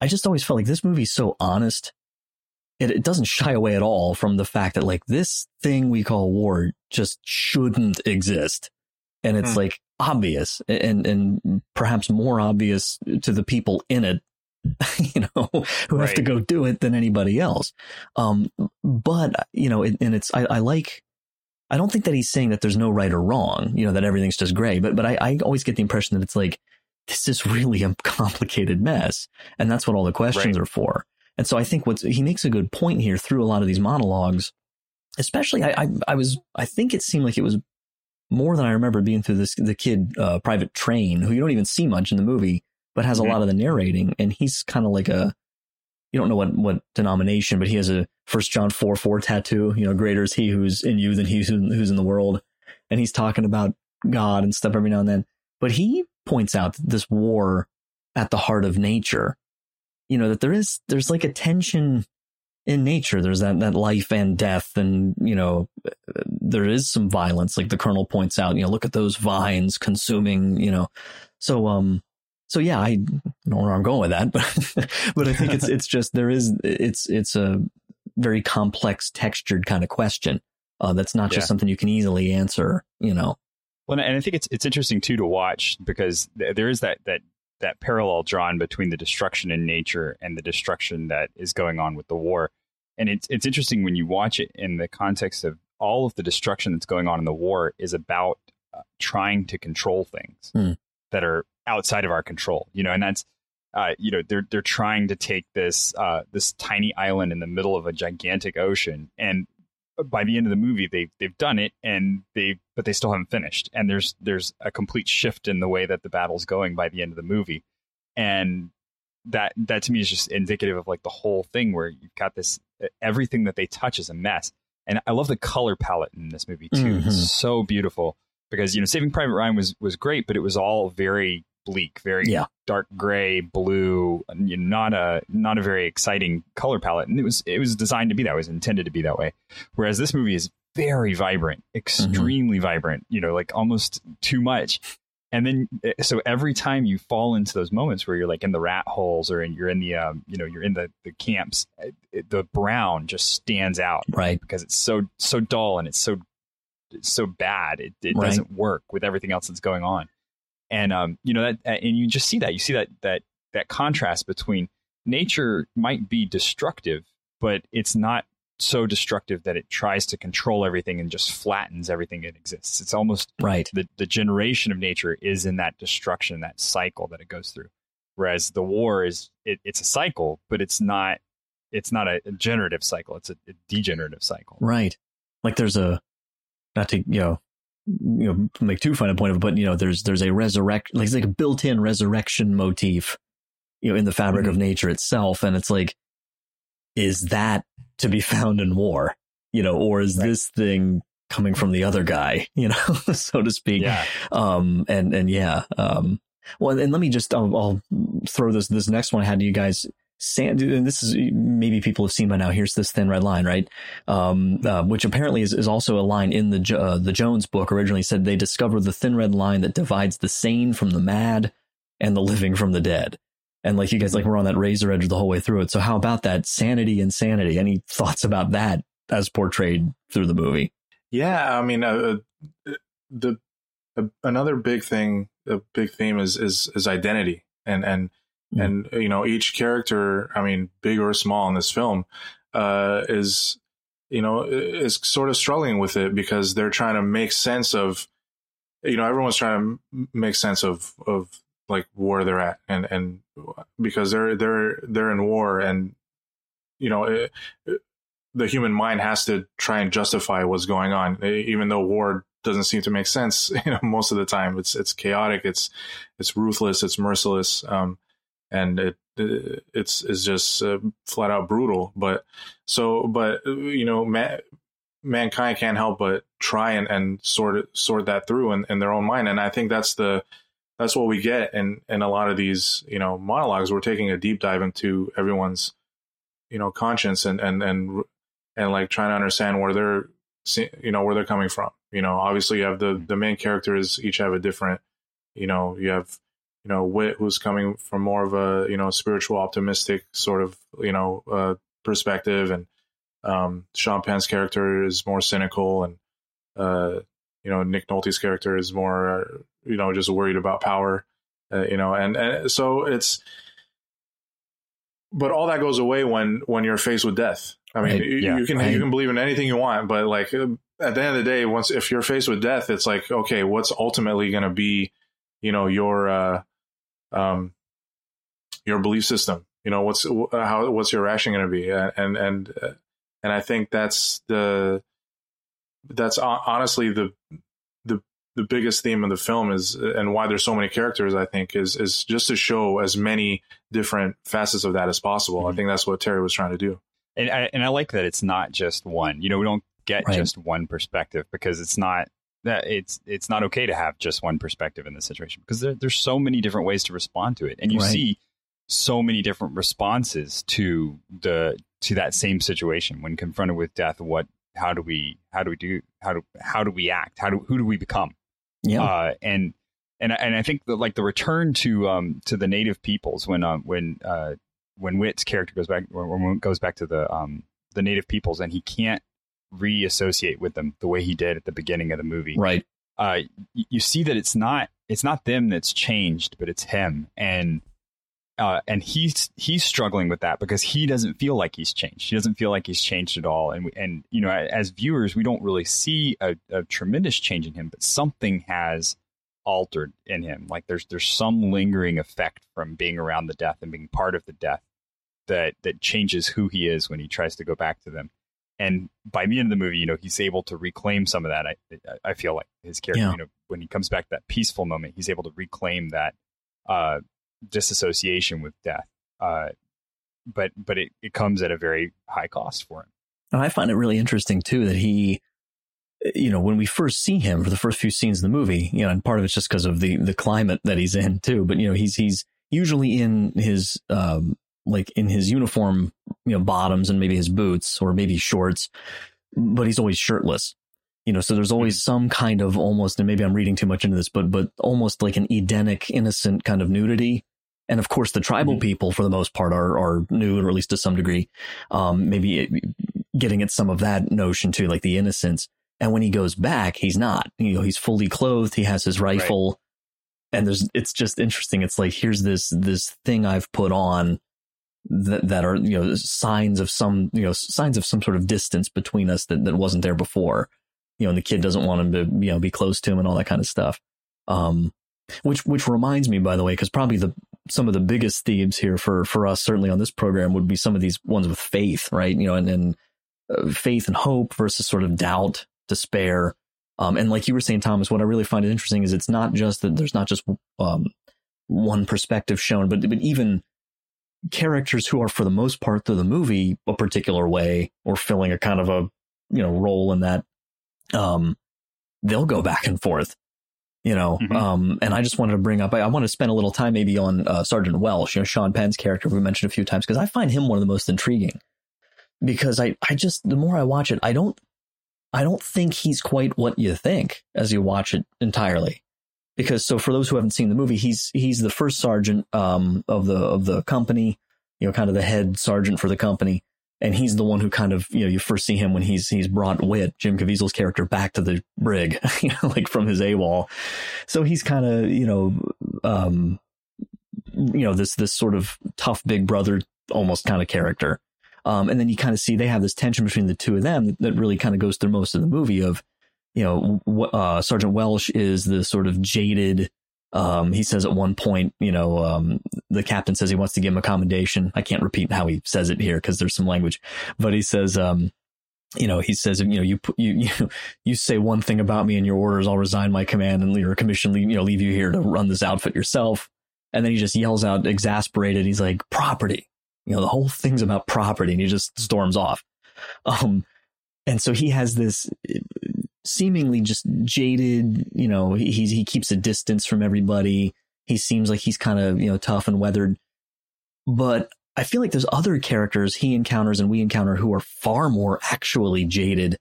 S1: i just always felt like this movie's so honest. It, it doesn't shy away at all from the fact that like this thing we call war just shouldn't exist. And it's hmm. like obvious and and perhaps more obvious to the people in it you know, who right. have to go do it than anybody else. Um, but you know, it, and it's I, I, like. I don't think that he's saying that there's no right or wrong, you know, that everything's just gray. But but I, I always get the impression that it's like this is really a complicated mess, and that's what all the questions right. are for. And so I think what he makes a good point here through a lot of these monologues, especially I, I, I was I think it seemed like it was more than I remember being through this the kid uh, private train who you don't even see much in the movie but has a mm-hmm. lot of the narrating. And he's kind of like a, you don't know what, what denomination, but he has a first John 4, 4 tattoo, you know, greater is he who's in you than he who's in the world. And he's talking about God and stuff every now and then. But he points out this war at the heart of nature, you know, that there is, there's like a tension in nature. There's that, that life and death. And, you know, there is some violence. Like the colonel points out, you know, look at those vines consuming, you know, so, um, so yeah, I don't know where I'm going with that, but but I think it's it's just there is it's it's a very complex, textured kind of question. Uh, that's not just yeah. something you can easily answer. You know.
S2: Well, and I think it's it's interesting too to watch because there is that that that parallel drawn between the destruction in nature and the destruction that is going on with the war. And it's it's interesting when you watch it in the context of all of the destruction that's going on in the war is about uh, trying to control things
S1: Mm.
S2: that are outside of our control. You know, and that's uh, you know they're they're trying to take this uh, this tiny island in the middle of a gigantic ocean, and by the end of the movie, they they've done it, and they but they still haven't finished. And there's there's a complete shift in the way that the battle's going by the end of the movie, and that that to me is just indicative of like the whole thing where you've got this everything that they touch is a mess. And I love the color palette in this movie too.
S1: Mhm.
S2: It's so beautiful because you know Saving Private Ryan was was great, but it was all very bleak, very
S1: Yeah.
S2: dark gray, blue, not a not a very exciting color palette. And it was it was designed to be that way, it was intended to be that way. Whereas this movie is very vibrant, extremely vibrant, you know, like almost too much. And then eh, so every time you fall into those moments where you're like in the rat holes or in, you're in the um, you know, you're in the the camps, eh, it, the brown just stands out
S1: Right.
S2: because it's so so dull and it's so so bad. It, it
S1: Right.
S2: doesn't work with everything else that's going on. And um, you know that, and you just see that you see that that that contrast between nature might be destructive, but it's not so destructive that it tries to control everything and just flattens everything that exists. It's almost
S1: Right.
S2: the, the generation of nature is in that destruction, that cycle that it goes through. Whereas the war is it, it's a cycle, but it's not it's not a, a generative cycle. It's a, a degenerative cycle.
S1: Right. Like there's a not to you know you know make too fine a point of it, but you know there's there's a resurrect like it's like a built-in resurrection motif, you know, in the fabric of nature itself, and it's like, is that to be found in war, you know, or is
S2: Right.
S1: this thing coming from the other guy, you know, so to speak?
S2: Yeah.
S1: Um, and, and yeah, um, well, and let me just, I'll, I'll throw this, this next one I had to you guys. Sand, and this is maybe people have seen by now. Here's this thin red line, right? Um, uh, which apparently is, is also a line in the uh, the Jones book. Originally said they discovered the thin red line that divides the sane from the mad and the living from the dead. And like you guys, like we're on that razor edge the whole way through it. So how about that sanity, insanity? Any thoughts about that as portrayed through the movie?
S3: Yeah, I mean, uh, uh, the uh, another big thing, a big theme is is is identity, and and
S1: Mm.
S3: and you know each character, I mean, big or small in this film, uh, is you know is sort of struggling with it because they're trying to make sense of, you know, everyone's trying to make sense of of like where they're at, and and because they're they're they're in war, and you know. It, the human mind has to try and justify what's going on, even though war doesn't seem to make sense. You know, most of the time it's it's chaotic, it's it's ruthless, it's merciless, um, and it it's it's just uh, flat out brutal. But so, but you know, man, mankind can't help but try and, and sort it, sort that through in, in their own mind, and I think that's the that's what we get in in a lot of these you know monologues. We're taking a deep dive into everyone's you know conscience and and and and like trying to understand where they're you know where they're coming from you know obviously you have the the main characters each have a different you know you have you know Witt who's coming from more of a you know spiritual optimistic sort of you know uh perspective and um sean penn's character is more cynical and uh you know nick nolte's character is more you know just worried about power uh, you know and, and so it's but all that goes away when when you're faced with death I mean,
S1: Right,
S3: you,
S2: yeah,
S3: you can
S1: right.
S3: you can believe in anything you want, but like uh, at the end of the day, once if you're faced with death, it's like okay, what's ultimately going to be, you know, your uh, um, your belief system. You know, what's how what's your reaction going to be, and and uh, and I think that's the that's honestly the the the biggest theme of the film is and why there's so many characters i think is is just to show as many different facets of that as possible i
S2: Mhm.
S3: think that's what terry was trying to do
S2: and I, and I like that it's not just one. You know, we don't get
S1: Right.
S2: just one perspective because it's not that it's it's not okay to have just one perspective in this situation because there, there's so many different ways to respond to it, and you
S1: Right.
S2: see so many different responses to the to that same situation when confronted with death. What how do we how do we do how do how do we act? How do who do we become?
S1: Yeah.
S2: uh, and and and I think that like the return to um to the native peoples when um when uh when Witt's character goes back or when goes back to the um the native peoples and he can't reassociate with them the way he did at the beginning of the movie.
S1: right.
S2: Uh, you see that it's not it's not them that's changed, but it's him. And Uh, and he's he's struggling with that because he doesn't feel like he's changed. He doesn't feel like he's changed at all. And we, and you know, as viewers, we don't really see a, a tremendous change in him, but something has altered in him. Like there's there's some lingering effect from being around the death and being part of the death that that changes who he is when he tries to go back to them. And by the end of the movie, you know, he's able to reclaim some of that. I I feel like his character, yeah. you know, when he comes back to that peaceful moment, he's able to reclaim that uh, disassociation with death. Uh, but but it, it comes at a very high cost for him.
S1: And I find it really interesting too that he, you know, when we first see him for the first few scenes of the movie, you know, and part of it's just because of the the climate that he's in too. But you know, he's he's usually in his um like in his uniform, you know, bottoms and maybe his boots or maybe shorts, but he's always shirtless. You know, so there's always mm-hmm. some kind of almost, and maybe I'm reading too much into this, but but almost like an Edenic, innocent kind of nudity and of course, the tribal mm-hmm. people, for the most part, are are nude, or at least to some degree. Um, maybe getting at some of that notion too, like the innocence. And when he goes back, he's not. You know, he's fully clothed. He has his rifle, right. and there's. It's just interesting. It's like here's this this thing I've put on that that are you know signs of some you know signs of some sort of distance between us that that wasn't there before. You know, and the kid doesn't want him to you know be close to him and all that kind of stuff. Um, which which reminds me, by the way, because probably the some of the biggest themes here for for us certainly on this program would be some of these ones with faith right you know and, and uh, faith and hope versus sort of doubt despair um, and like you were saying thomas what i really find it interesting is it's not just that there's not just um, one perspective shown but but even characters who are for the most part through the movie a particular way or filling a kind of a you know role in that um they'll go back and forth you know? Mm-hmm. um, and i just wanted to bring up i, I want to spend a little time maybe on uh, sergeant welsh you know sean penn's character we mentioned a few times because i find him one of the most intriguing. Because i i just the more i watch it i don't i don't think he's quite what you think as you watch it entirely because so for those who haven't seen the movie he's he's the first sergeant um, of the of the company you know kind of the head sergeant for the company and he's the one who kind of you know you first see him when he's he's brought Witt Jim Caviezel's character back to the brig, you know, like from his AWOL. So he's kind of you know um you know this this sort of tough big brother almost kind of character. Um, and then you kind of see they have this tension between the two of them that, that really kind of goes through most of the movie of you know uh, Sergeant Welsh is the sort of jaded um, he says at one point, you know, um, the captain says he wants to give him a commendation. I can't repeat how he says it here because there's some language, but he says, um, you know, he says, you know, you you you say one thing about me in your orders, I'll resign my command and your commission, you know, leave you here to run this outfit yourself. And then he just yells out, exasperated. He's like, property. You know, the whole thing's about property, and he just storms off. Um, and so he has this seemingly just jaded. You know, he he keeps a distance from everybody. He seems like he's kind of you know tough and weathered. But I feel like there's other characters he encounters and we encounter who are far more actually jaded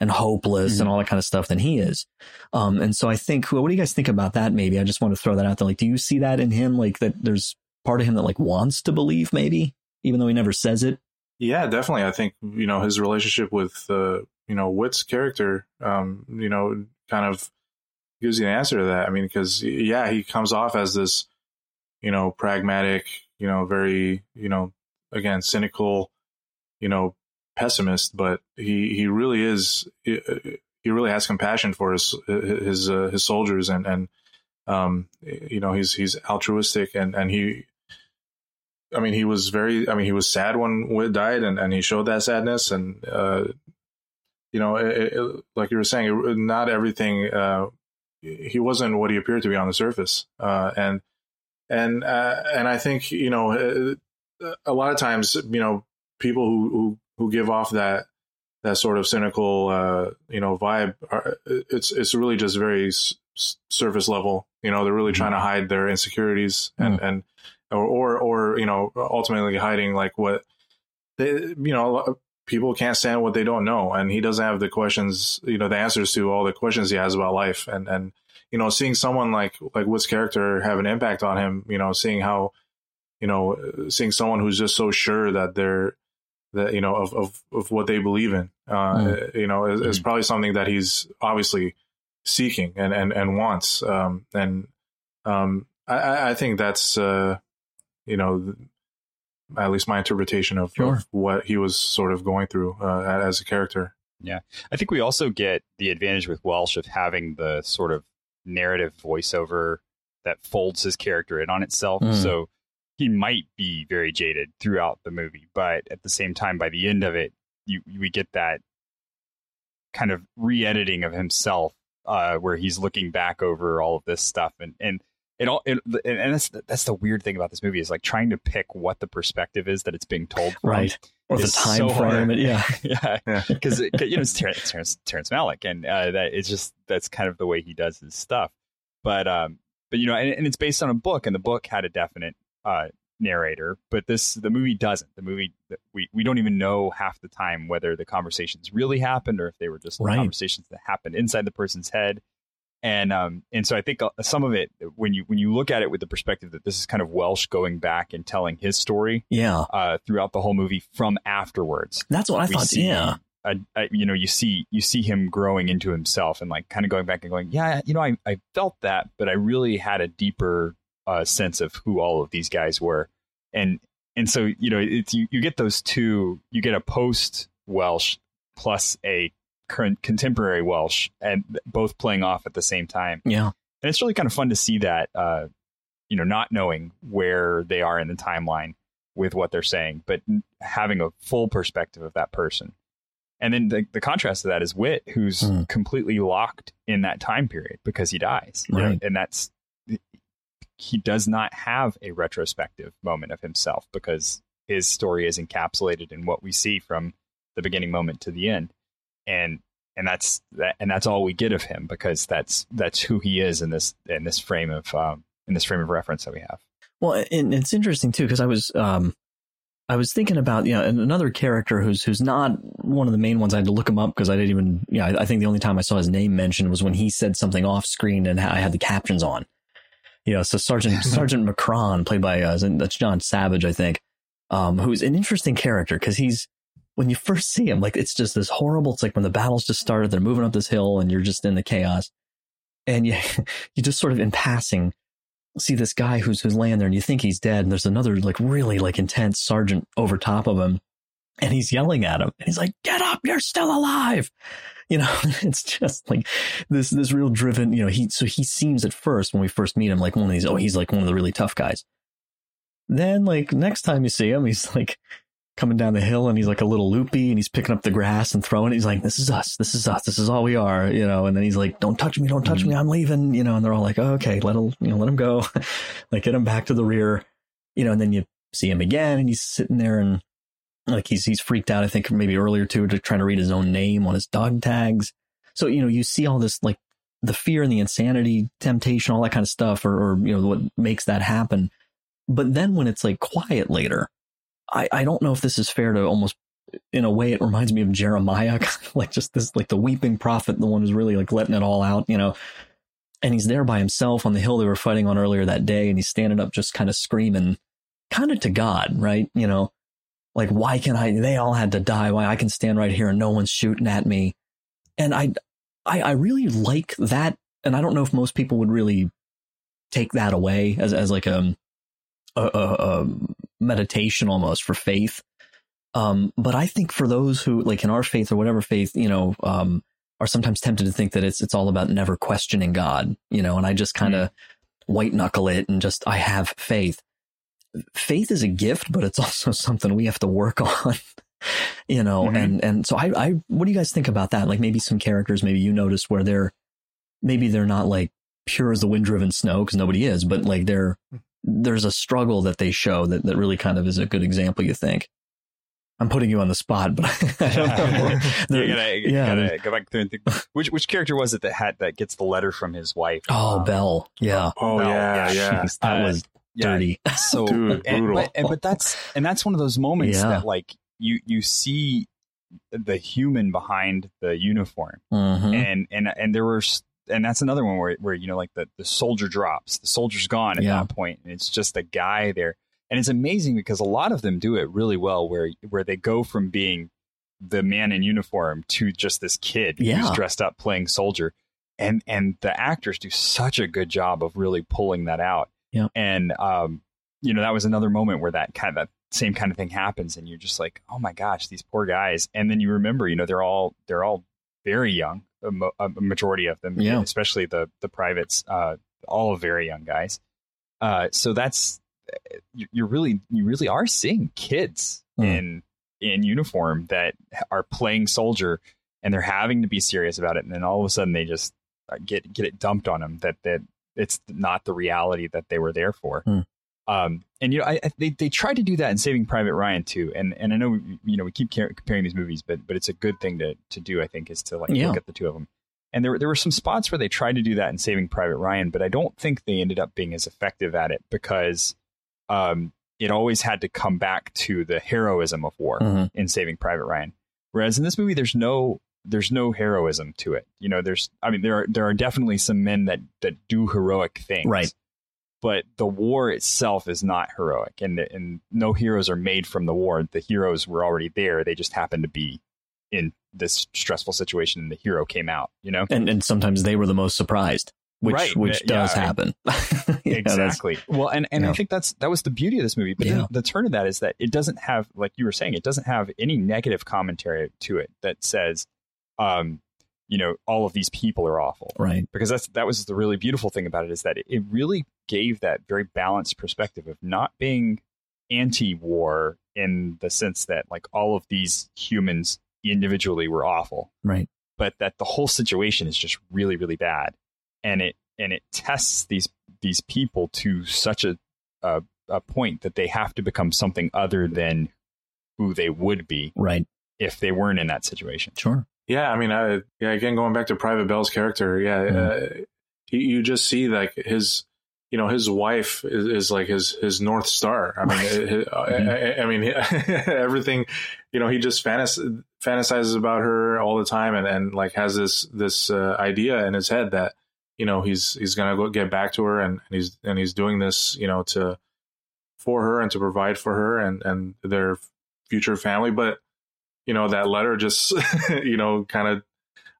S1: and hopeless mm-hmm. and all that kind of stuff than he is. Um, and so I think, what do you guys think about that? Maybe I just want to throw that out there. Like, do you see that in him? Like that there's part of him that like wants to believe maybe, even though he never says it.
S3: Yeah, definitely. I think, you know, his relationship with, uh, you know Witt's character, um, you know, kind of gives you an answer to that. I mean, because yeah, he comes off as this, you know, pragmatic, you know, very, you know, again, cynical, you know, pessimist, but he he really is he, he really has compassion for his his uh, his soldiers and and um you know he's he's altruistic and and he I mean he was very I mean he was sad when Witt died and and he showed that sadness and uh you know, it, it, like you were saying, not everything. Uh, he wasn't what he appeared to be on the surface, uh, and and uh, and I think you know, uh, a lot of times, you know, people who who, who give off that that sort of cynical, uh, you know, vibe, are, it's it's really just very s- surface level. You know, they're really mm-hmm. trying to hide their insecurities and mm-hmm. and or, or or you know, ultimately hiding like what they you know people can't stand what they don't know and he doesn't have the questions you know the answers to all the questions he has about life and and you know seeing someone like like Witt's character have an impact on him you know seeing how you know seeing someone who's just so sure that they're that you know of of, of what they believe in uh mm. you know is, is, mm. probably something that he's obviously seeking and and and wants um and um i i think that's uh you know, at least my interpretation of,
S1: Sure.
S3: of what he was sort of going through uh, as a character.
S2: Yeah, I think we also get the advantage with Welsh of having the sort of narrative voiceover that folds his character in on itself.
S1: Mm.
S2: So he might be very jaded throughout the movie, but at the same time, by the end of it, you we get that kind of re-editing of himself, uh, where he's looking back over all of this stuff, and and it all, it, and that's that's the weird thing about this movie is like trying to pick what the perspective is that it's being told from.
S1: Right. Or the time
S2: so
S1: frame.
S2: hard.
S1: and- yeah.
S2: yeah,
S3: Yeah.
S2: because you know it's Terrence, Terrence, Terrence Malick, and uh, that it's just that's kind of the way he does his stuff. But um, but you know, and, and it's based on a book, and the book had a definite uh narrator, but this the movie doesn't. The movie we we don't even know half the time whether the conversations really happened or if they were just
S1: Right.
S2: conversations that happened inside the person's head. And um and so I think uh, some of it when you when you look at it with the perspective that this is kind of Welsh going back and telling his story
S1: Yeah.
S2: uh throughout the whole movie from afterwards
S1: That's what I thought.
S2: see
S1: Yeah.
S2: a, a, you know you see you see him growing into himself and like kind of going back and going yeah you know I, I felt that but i really had a deeper uh, sense of who all of these guys were and and so you know it's you, you get those two you get a post welsh plus a current contemporary welsh and both playing off at the same time
S1: Yeah.
S2: and it's really kind of fun to see that uh you know not knowing where they are in the timeline with what they're saying but having a full perspective of that person and then the, the contrast to that is Witt who's
S1: Hmm.
S2: completely locked in that time period because he dies know,
S1: Right.
S2: and that's he does not have a retrospective moment of himself because his story is encapsulated in what we see from the beginning moment to the end and and that's that and that's all we get of him because that's that's who he is in this in this frame of um, in this frame of reference that we have
S1: Well, and it's interesting too because I was um, I was thinking about you know another character who's who's not one of the main ones. I had to look him up because I didn't even yeah. I, I think the only time I saw his name mentioned was when he said something off screen and I had the captions on. You know, so Sergeant Sergeant McCron, played by uh, that's John Savage, I think, um, who's an interesting character because he's when you first see him, like it's just this horrible. It's like when the battle's just started, they're moving up this hill, and you're just in the chaos, and you you just sort of in passing see this guy who's who's laying there and you think he's dead and there's another like really like intense sergeant over top of him and he's yelling at him and he's like get up you're still alive you know it's just like this this real driven you know he so he seems at first when we first meet him like one of these oh he's like one of the really tough guys then like next time you see him he's like coming down the hill and he's like a little loopy and he's picking up the grass and throwing it. He's like this is us. This is us. This is all we are you know? And then he's like don't touch me. Don't touch me. Mm-hmm. I'm leaving you know? And they're all like oh, okay. Let him you know let him go. Like get him back to the rear you know? And then you see him again and he's sitting there and like he's he's freaked out i think maybe earlier too to trying to read his own name on his dog tags. So you know you see all this like the fear and the insanity temptation all that kind of stuff or, or you know what makes that happen. But then when it's like quiet later I, I don't know if this is fair to almost in a way it reminds me of Jeremiah, like just this like the weeping prophet, the one who's really like letting it all out, you know. And he's there by himself on the hill they were fighting on earlier that day, and he's standing up just kind of screaming, kind of to God, right? You know, like why can I they all had to die, why I can stand right here and no one's shooting at me. And I I, I really like that, and I don't know if most people would really take that away as as like a a, a, a meditation almost for faith. Um, but I think for those who like in our faith or whatever faith, you know, um, are sometimes tempted to think that it's it's all about never questioning God, you know, and I just kind of white knuckle it and just I have faith. Faith is a gift, but it's also something we have to work on. you know,
S2: Mhm.
S1: and and so I I what do you guys think about that? Like maybe some characters maybe you notice where they're maybe they're not like pure as the wind driven snow because nobody is, but like they're there's a struggle that they show that, that really kind of is a good example, you think? I'm putting you on the spot, but I don't know.
S2: you
S1: There-
S2: gotta, you
S1: yeah,
S2: gotta
S1: there's-
S2: go back through and think which which character was it that had that gets the letter from his wife
S1: oh,
S2: Um,
S1: Bell. Yeah.
S3: Oh
S2: Bell,
S3: yeah, yeah.
S1: Jeez, that
S2: Uh,
S1: was
S2: yeah,
S1: dirty.
S2: so
S3: Dude,
S2: and,
S3: brutal.
S2: but, and but that's and that's one of those moments
S1: Yeah.
S2: that like you you see the human behind the uniform
S1: Mhm.
S2: and and and there were s- and that's another one where where you know like the the soldier drops the soldier's gone at
S1: Yeah.
S2: that point and it's just a guy there and it's amazing because a lot of them do it really well where where they go from being the man in uniform to just this kid
S1: Yeah.
S2: who's dressed up playing soldier and and the actors do such a good job of really pulling that out
S1: Yeah.
S2: and um you know, that was another moment where that kind of that same kind of thing happens, and you're just like, oh my gosh, these poor guys. And then you remember, you know, they're all they're all very young, a, mo- a majority of them,
S1: Yeah.
S2: especially the the privates, uh, all very young guys. Uh, so that's you- you're really you really are seeing kids
S1: Hmm.
S2: in in uniform that are playing soldier and they're having to be serious about it and then all of a sudden they just uh, get get it dumped on them that that it's not the reality that they were there for
S1: Hmm.
S2: Um and you know I, I they they tried to do that in saving private ryan too and and i know you know we keep comparing these movies but but it's a good thing to to do i think is to like
S1: Yeah.
S2: look at the two of them and there, were- there were some spots where they tried to do that in Saving Private Ryan, but I don't think they ended up being as effective at it because um, it always had to come back to the heroism of war
S1: Mhm.
S2: in Saving Private Ryan. Whereas in this movie, there's no there's no heroism to it. You know, there's I mean there are there are definitely some men that that do heroic things,
S1: Right.
S2: But the war itself is not heroic, and and no heroes are made from the war. The heroes were already there; they just happened to be in this stressful situation, and the hero came out. You know,
S1: And and sometimes they were the most surprised, which
S2: Right.
S1: which
S2: Yeah,
S1: does
S2: I
S1: happen. You know,
S2: exactly. Well, and and
S1: Yeah.
S2: I think that's that was the beauty of this movie. But
S1: Yeah.
S2: then the turn of that is that it doesn't have, like you were saying, it doesn't have any negative commentary to it that says, um, you know, all of these people are awful.
S1: Right.
S2: Because that's that was the really beautiful thing about it is that it, it really gave that very balanced perspective of not being anti-war in the sense that like all of these humans individually were awful
S1: Right.
S2: but that the whole situation is just really really bad and it and it tests these these people to such a a, a point that they have to become something other than who they would be
S1: Right.
S2: if they weren't in that situation
S1: Sure.
S3: Yeah, I mean, I, yeah. Again, going back to Private Bell's character, yeah,
S1: Mhm.
S3: uh, you, you just see like his, you know, his wife is, is like his his north star. I mean,
S1: Right.
S3: it- I, I, I mean, everything, you know, he just fantas- fantasizes about her all the time, and and like has this this uh, idea in his head that you know he's he's gonna go get back to her, and, and he's and he's doing this, you know, to for her and to provide for her and and their future family, but you know that letter just you know kind of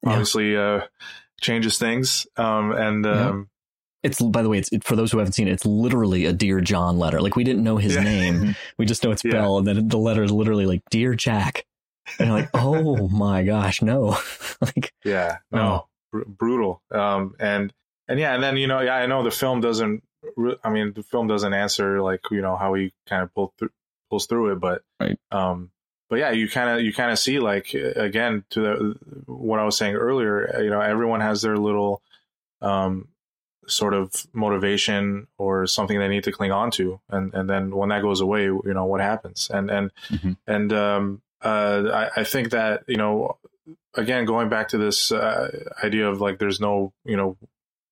S1: Yeah.
S3: obviously uh changes things um and
S1: Yeah.
S3: um
S1: It's by the way, it's it, for those who haven't seen it. It's literally a Dear John letter. Like we didn't know his
S3: Yeah.
S1: name. We just know it's
S3: Yeah.
S1: Bell, and then the letter is literally like Dear Jack. And you're like, oh my gosh, no. like,
S3: yeah no br- brutal um and and yeah and then you know yeah i know the film doesn't re- i mean the film doesn't answer like you know how he kind of pull through pulls through it but
S1: Right.
S3: um but yeah you kind of you kind of see like again to the what i was saying earlier you know everyone has their little um sort of motivation or something they need to cling on to and and then when that goes away you know what happens and and
S2: Mhm.
S3: and um uh I, I think that you know again going back to this uh, idea of like there's no you know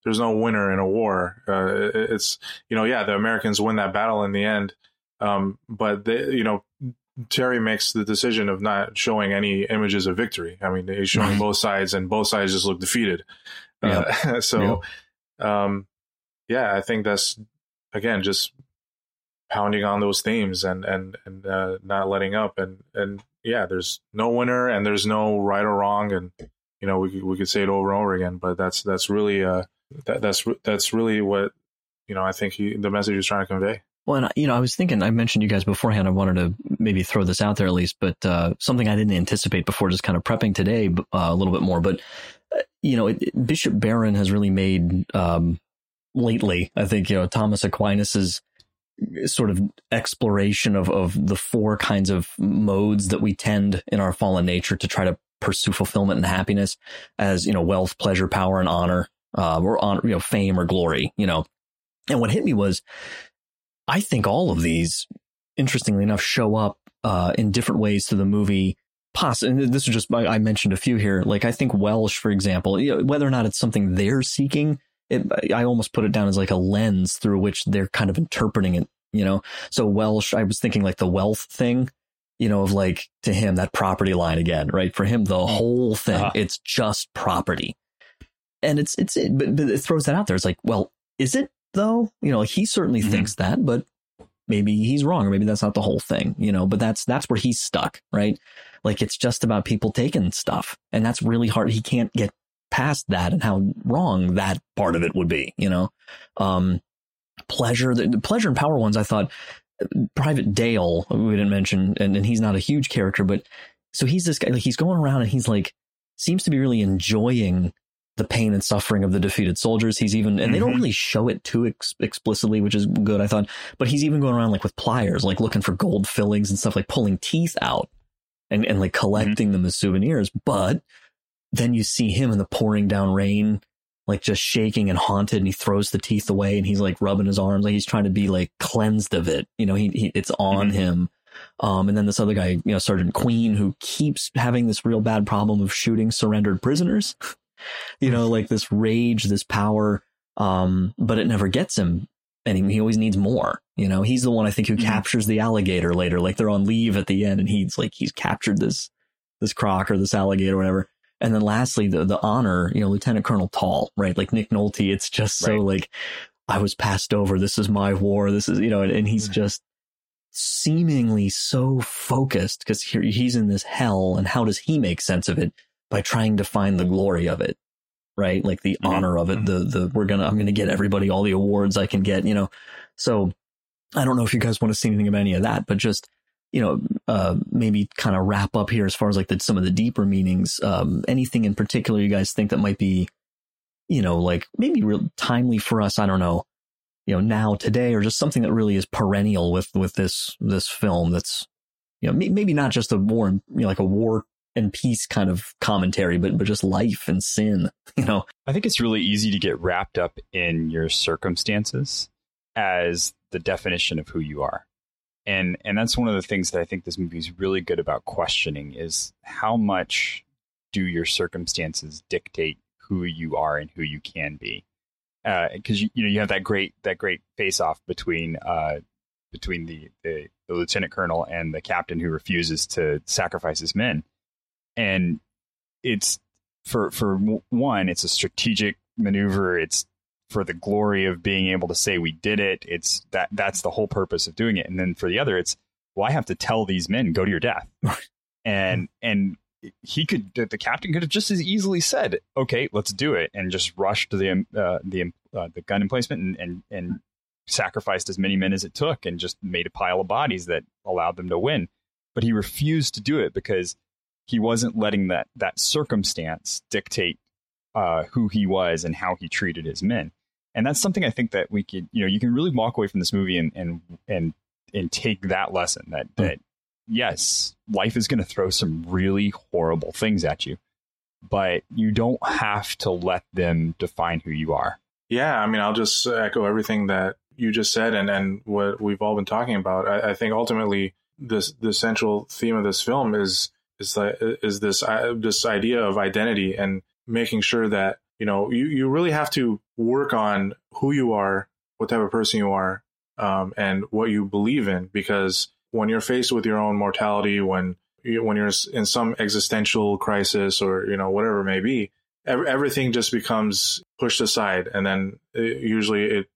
S3: there's no winner in a war uh it- it's you know yeah the americans win that battle in the end um but they you know terry makes the decision of not showing any images of victory. I mean he's showing both sides and both sides just look defeated. Uh, so um yeah i think that's again just pounding on those themes and and and uh, not letting up. And and yeah there's no winner and there's no right or wrong. And you know we could- we could say it over and over again but that's that's really uh that, that's that's really what you know i think he the message he's trying to convey
S1: well, and you know, I was thinking, I mentioned you guys beforehand. I wanted to maybe throw this out there at least, but uh, something I didn't anticipate before, just kind of prepping today uh, a little bit more. But uh, you know, it- Bishop Barron has really made um, lately. I think you know Thomas Aquinas's sort of exploration of of the four kinds of modes that we tend in our fallen nature to try to pursue fulfillment and happiness, as you know, wealth, pleasure, power, and honor, uh, or honor, you know, fame or glory. You know, and what hit me was, I think all of these, interestingly enough, show up uh, in different ways to the movie. Poss- and this is just I I mentioned a few here. Like I think Welsh, for example, you know, whether or not it's something they're seeking, it, I almost put it down as like a lens through which they're kind of interpreting it. You know, so Welsh, I was thinking like the wealth thing. You know, of like to him that property line again, right? For him, the whole thing,
S2: Uh-huh.
S1: it's just property, and it's it's it, but, but it throws that out there. It's like, well, is it though? You know, he certainly
S2: Mhm.
S1: thinks that, but maybe he's wrong or maybe that's not the whole thing, you know, but that's, that's where he's stuck, right? Like it's just about people taking stuff and that's really hard. He can't get past that and how wrong that part of it would be, you know? Um, pleasure. The, the pleasure and power ones, I thought. Private Dale, we didn't mention, and, and he's not a huge character, but so he's this guy. Like he's going around and he's like seems to be really enjoying the pain and suffering of the defeated soldiers. He's even, and mm-hmm. they don't mm-hmm. really show it too ex- explicitly, which is good, I thought. But he's even going around like with pliers, like looking for gold fillings and stuff, like pulling teeth out and, and like collecting mm-hmm. them as souvenirs. But then you see him in the pouring down rain, like just shaking and haunted, and he throws the teeth away and he's like rubbing his arms, like he's trying to be like cleansed of it. You know, he, he it's on mm-hmm. him. Um, and then this other guy, you know, Sergeant Queen, who keeps having this real bad problem of shooting surrendered prisoners. you know, like this rage, this power, um, but it never gets him. And he, always needs more. You know, he's the one I think who mm-hmm. captures the alligator later. Like they're on leave at the end, and he's like he's captured this this croc or this alligator, or whatever. And then lastly, the the honor, you know, Lieutenant Colonel Tall, right? Like Nick Nolte. It's just so right. like I was passed over. This is my war. This is you know, and, and he's mm-hmm. just seemingly so focused because he's in this hell, and how does he make sense of it? By trying to find the glory of it, right? Like the mm-hmm. honor of it. The the we're gonna I'm gonna get everybody all the awards I can get, you know. So I don't know if you guys want to see anything of any of that, but just you know, uh, maybe kind of wrap up here as far as like the, some of the deeper meanings. Um, anything in particular you guys think that might be, you know, like maybe real timely for us? I don't know, you know, now today, or just something that really is perennial with with this this film. That's you know maybe not just a war, you know, like a war and peace kind of commentary, but but just life and sin. You know,
S2: I think it's really easy to get wrapped up in your circumstances as the definition of who you are. And and that's one of the things that I think this movie is really good about questioning is how much do your circumstances dictate who you are and who you can be. Because uh, you, you know you have that great that great face off between uh, between the, the the lieutenant colonel and the captain who refuses to sacrifice his men and it's for for one, it's a strategic maneuver. It's for the glory of being able to say we did it. It's that that's the whole purpose of doing it. And then for the other, it's well, I have to tell these men go to your death, and and he could the captain could have just as easily said okay let's do it and just rushed the uh, the uh, the gun emplacement and, and and sacrificed as many men as it took and just made a pile of bodies that allowed them to win but he refused to do it because he wasn't letting that that circumstance dictate uh, who he was and how he treated his men. And that's something I think that we could, you know, you can really walk away from this movie and and and and take that lesson that mm. that yes, life is going to throw some really horrible things at you, but you don't have to let them define who you are.
S3: Yeah, I mean, I'll just echo everything that you just said and and what we've all been talking about. I, I think ultimately this the central theme of this film is is like is this uh, this idea of identity and making sure that you know you you really have to work on who you are, what type of person you are, um, and what you believe in. Because when you're faced with your own mortality, when you, when you're in some existential crisis or you know whatever it may be, everything just becomes pushed aside, and then it, usually it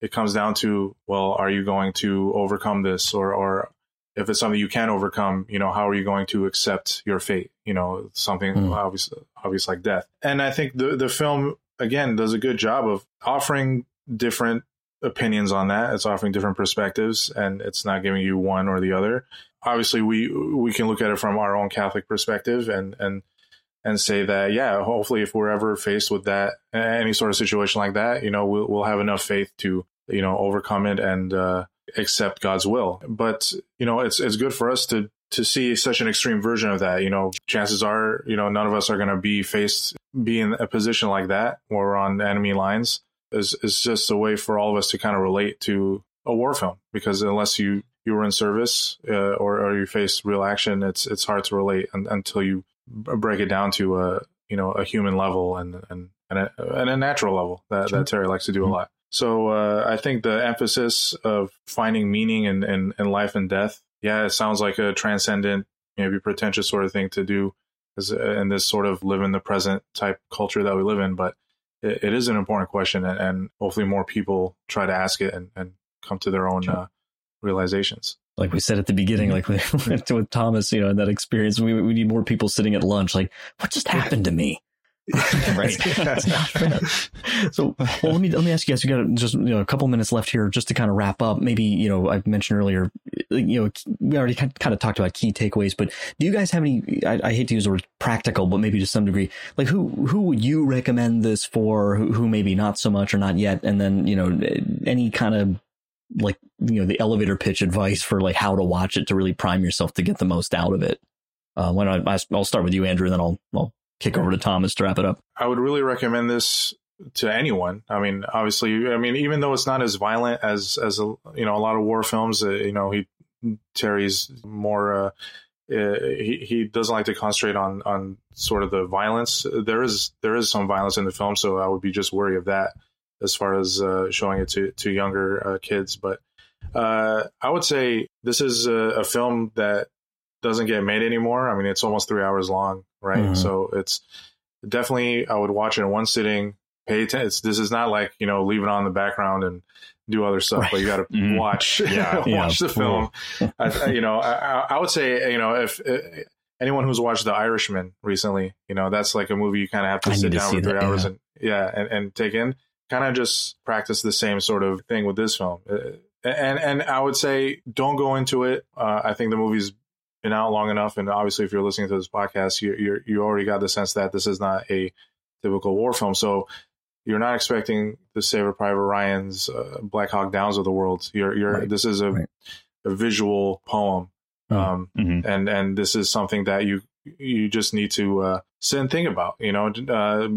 S3: it comes down to well, are you going to overcome this, or or if it's something you can overcome, you know, how are you going to accept your fate? You know, something mm. obvious, obvious like death. And I think the the film again does a good job of offering different opinions on that. It's offering different perspectives, and it's not giving you one or the other. Obviously, we we can look at it from our own Catholic perspective, and and and say that yeah, hopefully, if we're ever faced with that any sort of situation like that, you know, we'll we'll have enough faith to you know overcome it and. uh accept God's will. But you know, it's it's good for us to to see such an extreme version of that. You know, chances are, you know, none of us are going to be faced be in a position like that where we're on enemy lines. Is is just a way for all of us to kind of relate to a war film because unless you you were in service uh, or, or you face real action, it's it's hard to relate un, until you break it down to a you know a human level and and and a, and a natural level that, sure. that Terry likes to do mm-hmm. a lot. So uh, I think the emphasis of finding meaning in, in, in, life and death, yeah, it sounds like a transcendent, maybe pretentious sort of thing to do in this sort of live in the present type culture that we live in. But it, it is an important question, and, and, hopefully more people try to ask it and, and come to their own sure. uh, realizations.
S1: Like we said at the beginning, like with, with Thomas, you know, in that experience, we, we need more people sitting at lunch. Like, what just happened to me?
S2: right.
S1: So, well, let me let me ask you guys. We got just you know a couple minutes left here, just to kind of wrap up. Maybe you know I mentioned earlier, you know, we already kind of talked about key takeaways, but do you guys have any? I, I hate to use the word practical, but maybe to some degree, like who who would you recommend this for? Who, who maybe not so much or not yet? And then you know any kind of like you know the elevator pitch advice for like how to watch it to really prime yourself to get the most out of it. Uh, when I, I'll start with you, Andrew, and then I'll I'll kick over to Thomas to wrap it up.
S3: I would really recommend this to anyone. I mean, obviously, I mean, even though it's not as violent as as a you know a lot of war films, uh, you know, he Terry's more. Uh, uh, he he doesn't like to concentrate on on sort of the violence. There is there is some violence in the film, so I would be just wary of that as far as uh, showing it to to younger uh, kids. But uh, I would say this is a, a, film that doesn't get made anymore. I mean, it's almost three hours long, right? Mm-hmm. So it's definitely I would watch it in one sitting. Pay attention. this is not like you know leave it on the background and do other stuff, right. but you got to mm-hmm. watch yeah, watch yeah. the film. I, you know, I, I, would say you know if. Uh, anyone who's watched The Irishman recently, you know that's like a movie you kind of have to I sit down for three that, hours yeah. and yeah, and, and take in. Kind of just practice the same sort of thing with this film, uh, and and I would say don't go into it. Uh, I think the movie's been out long enough, and obviously, if you're listening to this podcast, you you you already got the sense that this is not a typical war film. So you're not expecting the Saving Private Ryan's uh, Black Hawk Downs of the world. You're you're right. this is a right. a visual poem, mm-hmm. um, mm-hmm. and and this is something that you you just need to uh, sit and think about. You know, uh,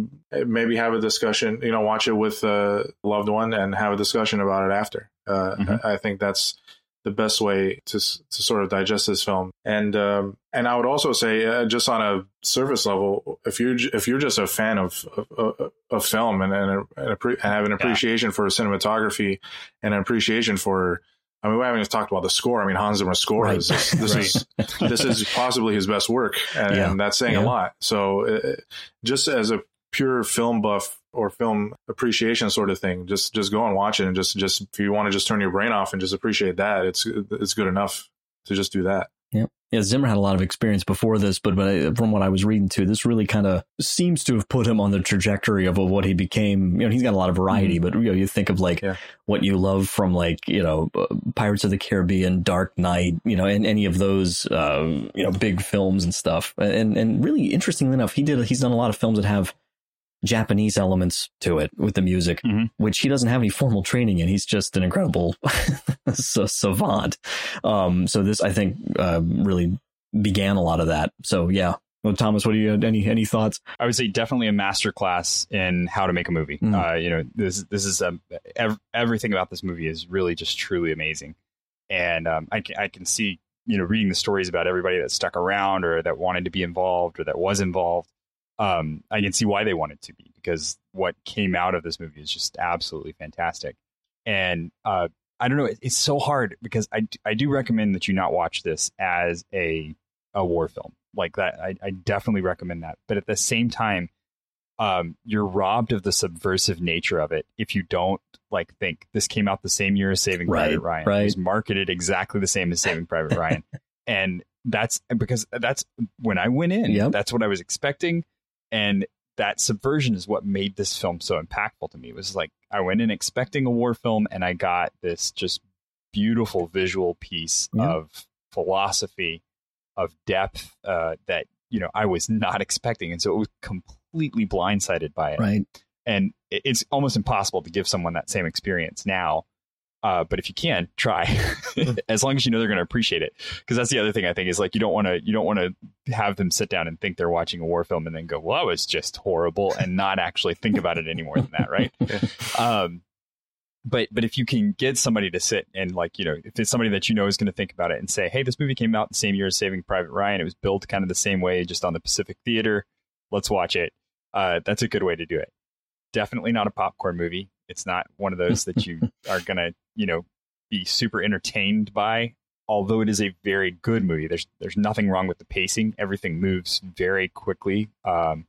S3: maybe have a discussion. You know, watch it with a loved one and have a discussion about it after. Uh, mm-hmm. I think that's the best way to to sort of digest this film. And um, and I would also say, uh, just on a surface level, if you're if you're just a fan of of, of film and and, and, and, have an appreciation yeah. for cinematography and an appreciation for I mean, we haven't even talked about the score. I mean, Hans Zimmer's score right. is this, this right. is this is possibly his best work, and, yeah. and that's saying yeah. a lot. So, uh, just as a pure film buff or film appreciation sort of thing. Just just go and watch it and just just if you want to just turn your brain off and just appreciate that, it's it's good enough to just do that.
S1: Yeah. Yeah, Zimmer had a lot of experience before this, but, but from what I was reading too, this really kind of seems to have put him on the trajectory of, of what he became. You know, he's got a lot of variety, mm-hmm. but you know, you think of like yeah. what you love from like you know uh, Pirates of the Caribbean, Dark Knight, you know, and any of those uh, you know big films and stuff. And and really interestingly enough, he did he's done a lot of films that have Japanese elements to it with the music, mm-hmm. which he doesn't have any formal training in. He's just an incredible savant. Um, so this, I think, uh, really began a lot of that. So yeah. Well, Thomas, what do you any any thoughts?
S2: I would say definitely a masterclass in how to make a movie. Mm-hmm. Uh, you know, this this is um, ev- everything about this movie is really just truly amazing, and um, I can I can see you know reading the stories about everybody that stuck around or that wanted to be involved or that was involved um, I can see why they want it to be because what came out of this movie is just absolutely fantastic. And uh, I don't know, it, it's so hard because I, I do recommend that you not watch this as a a war film like that. I, I definitely recommend that, but at the same time, um, you're robbed of the subversive nature of it if you don't like think this came out the same year as Saving right, Private Ryan. Right. It was marketed exactly the same as Saving Private Ryan, and that's because that's when I went in. Yep. That's what I was expecting and that subversion is what made this film so impactful to me. It was like I went in expecting a war film and I got this just beautiful visual piece yeah. of philosophy, of depth uh, that you know I was not expecting, and so it was completely blindsided by it.
S1: Right.
S2: And it's almost impossible to give someone that same experience now uh, but if you can, try. as long as you know they're going to appreciate it, because that's the other thing I think is like you don't want to you don't want to have them sit down and think they're watching a war film and then go, "Well, that was just horrible," and not actually think about it any more than that, right? um, but but if you can get somebody to sit and like you know if it's somebody that you know is going to think about it and say, "Hey, this movie came out the same year as Saving Private Ryan. It was built kind of the same way, just on the Pacific Theater. Let's watch it." Uh, that's a good way to do it. Definitely not a popcorn movie. It's not one of those that you are going to you know be super entertained by although it is a very good movie. There's there's nothing wrong with the pacing. Everything moves very quickly. Um,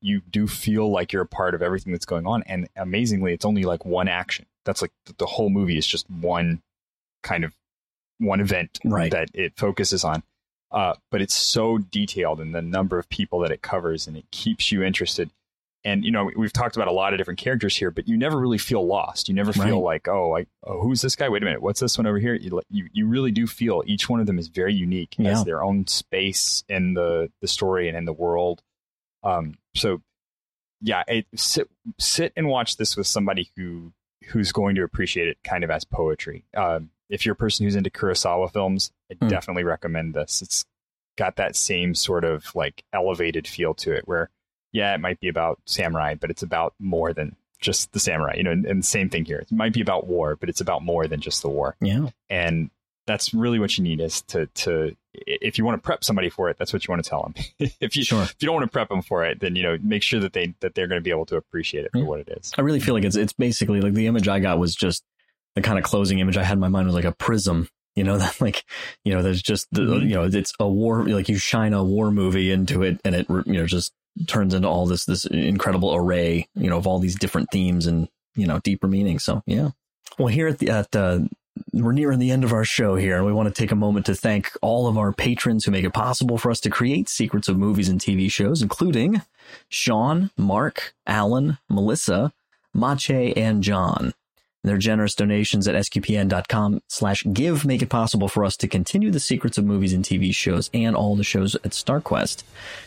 S2: you do feel like you're a part of everything that's going on. And amazingly it's only like one action. That's like the whole movie is just one kind of one event
S1: right.
S2: that it focuses on. Uh, but it's so detailed in the number of people that it covers, and it keeps you interested. And you know, we've talked about a lot of different characters here, but you never really feel lost. You never feel
S1: Right.
S2: like, oh, I, oh, who's this guy? Wait a minute, what's this one over here? You, you, you really do feel each one of them is very unique,
S1: Yeah.
S2: has their own space in the the story and in the world. Um, so yeah, it, sit sit and watch this with somebody who who's going to appreciate it kind of as poetry. Um, if you're a person who's into Kurosawa films, I
S1: Hmm.
S2: definitely recommend this. It's got that same sort of like elevated feel to it where yeah, it might be about samurai, but it's about more than just the samurai, you know, and, and same thing here. It might be about war, but it's about more than just the war.
S1: Yeah.
S2: And that's really what you need is to, to, if you want to prep somebody for it, that's what you want to tell them. if you,
S1: Sure.
S2: if you don't want to prep them for it, then, you know, make sure that they, that they're going to be able to appreciate it for what it is.
S1: I really feel like it's it's basically like the image I got was just the kind of closing image I had in my mind was like a prism. You know that like you know there's just the,
S2: Mhm.
S1: you know it's a war like you shine a war movie into it and it you know just turns into all this this incredible array you know of all these different themes and you know deeper meanings. So yeah. Well, here at the at uh, we're nearing the end of our show here, and we want to take a moment to thank all of our patrons who make it possible for us to create secrets of movies and TV shows, including Sean, Mark, Alan, Melissa, Mache, and John. Their generous donations at sqpn.com slash give make it possible for us to continue the secrets of movies and TV shows and all the shows at StarQuest.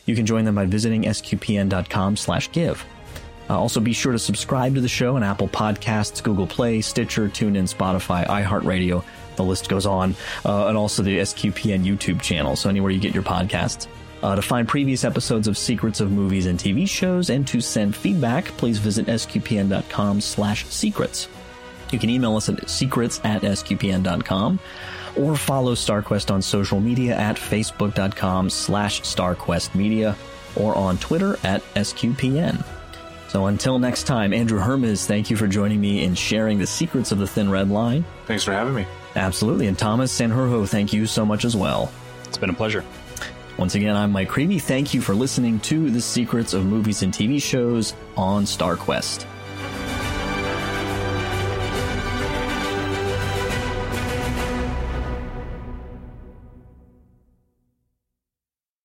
S1: You can join them by visiting sqpn.com slash give. Uh, also, be sure to subscribe to the show on Apple Podcasts, Google Play, Stitcher, TuneIn, Spotify, iHeartRadio. The list goes on. Uh, and also the SQPN YouTube channel, so anywhere you get your podcasts. Uh, to find previous episodes of Secrets of Movies and TV shows and to send feedback, please visit sqpn.com slash secrets. You can email us at secrets at sqpn.com or follow StarQuest on social media at facebook.com slash starquestmedia or on Twitter at sqpn. So until next time, Andrew Hermiz, thank you for joining me in sharing the secrets of the Thin Red Line.
S3: Thanks for having me.
S1: Absolutely. And Thomas Sanjurjo, thank you so much as well.
S2: It's been a pleasure.
S1: Once again, I'm Mike Creavey. Thank you for listening to the secrets of movies and TV shows on StarQuest.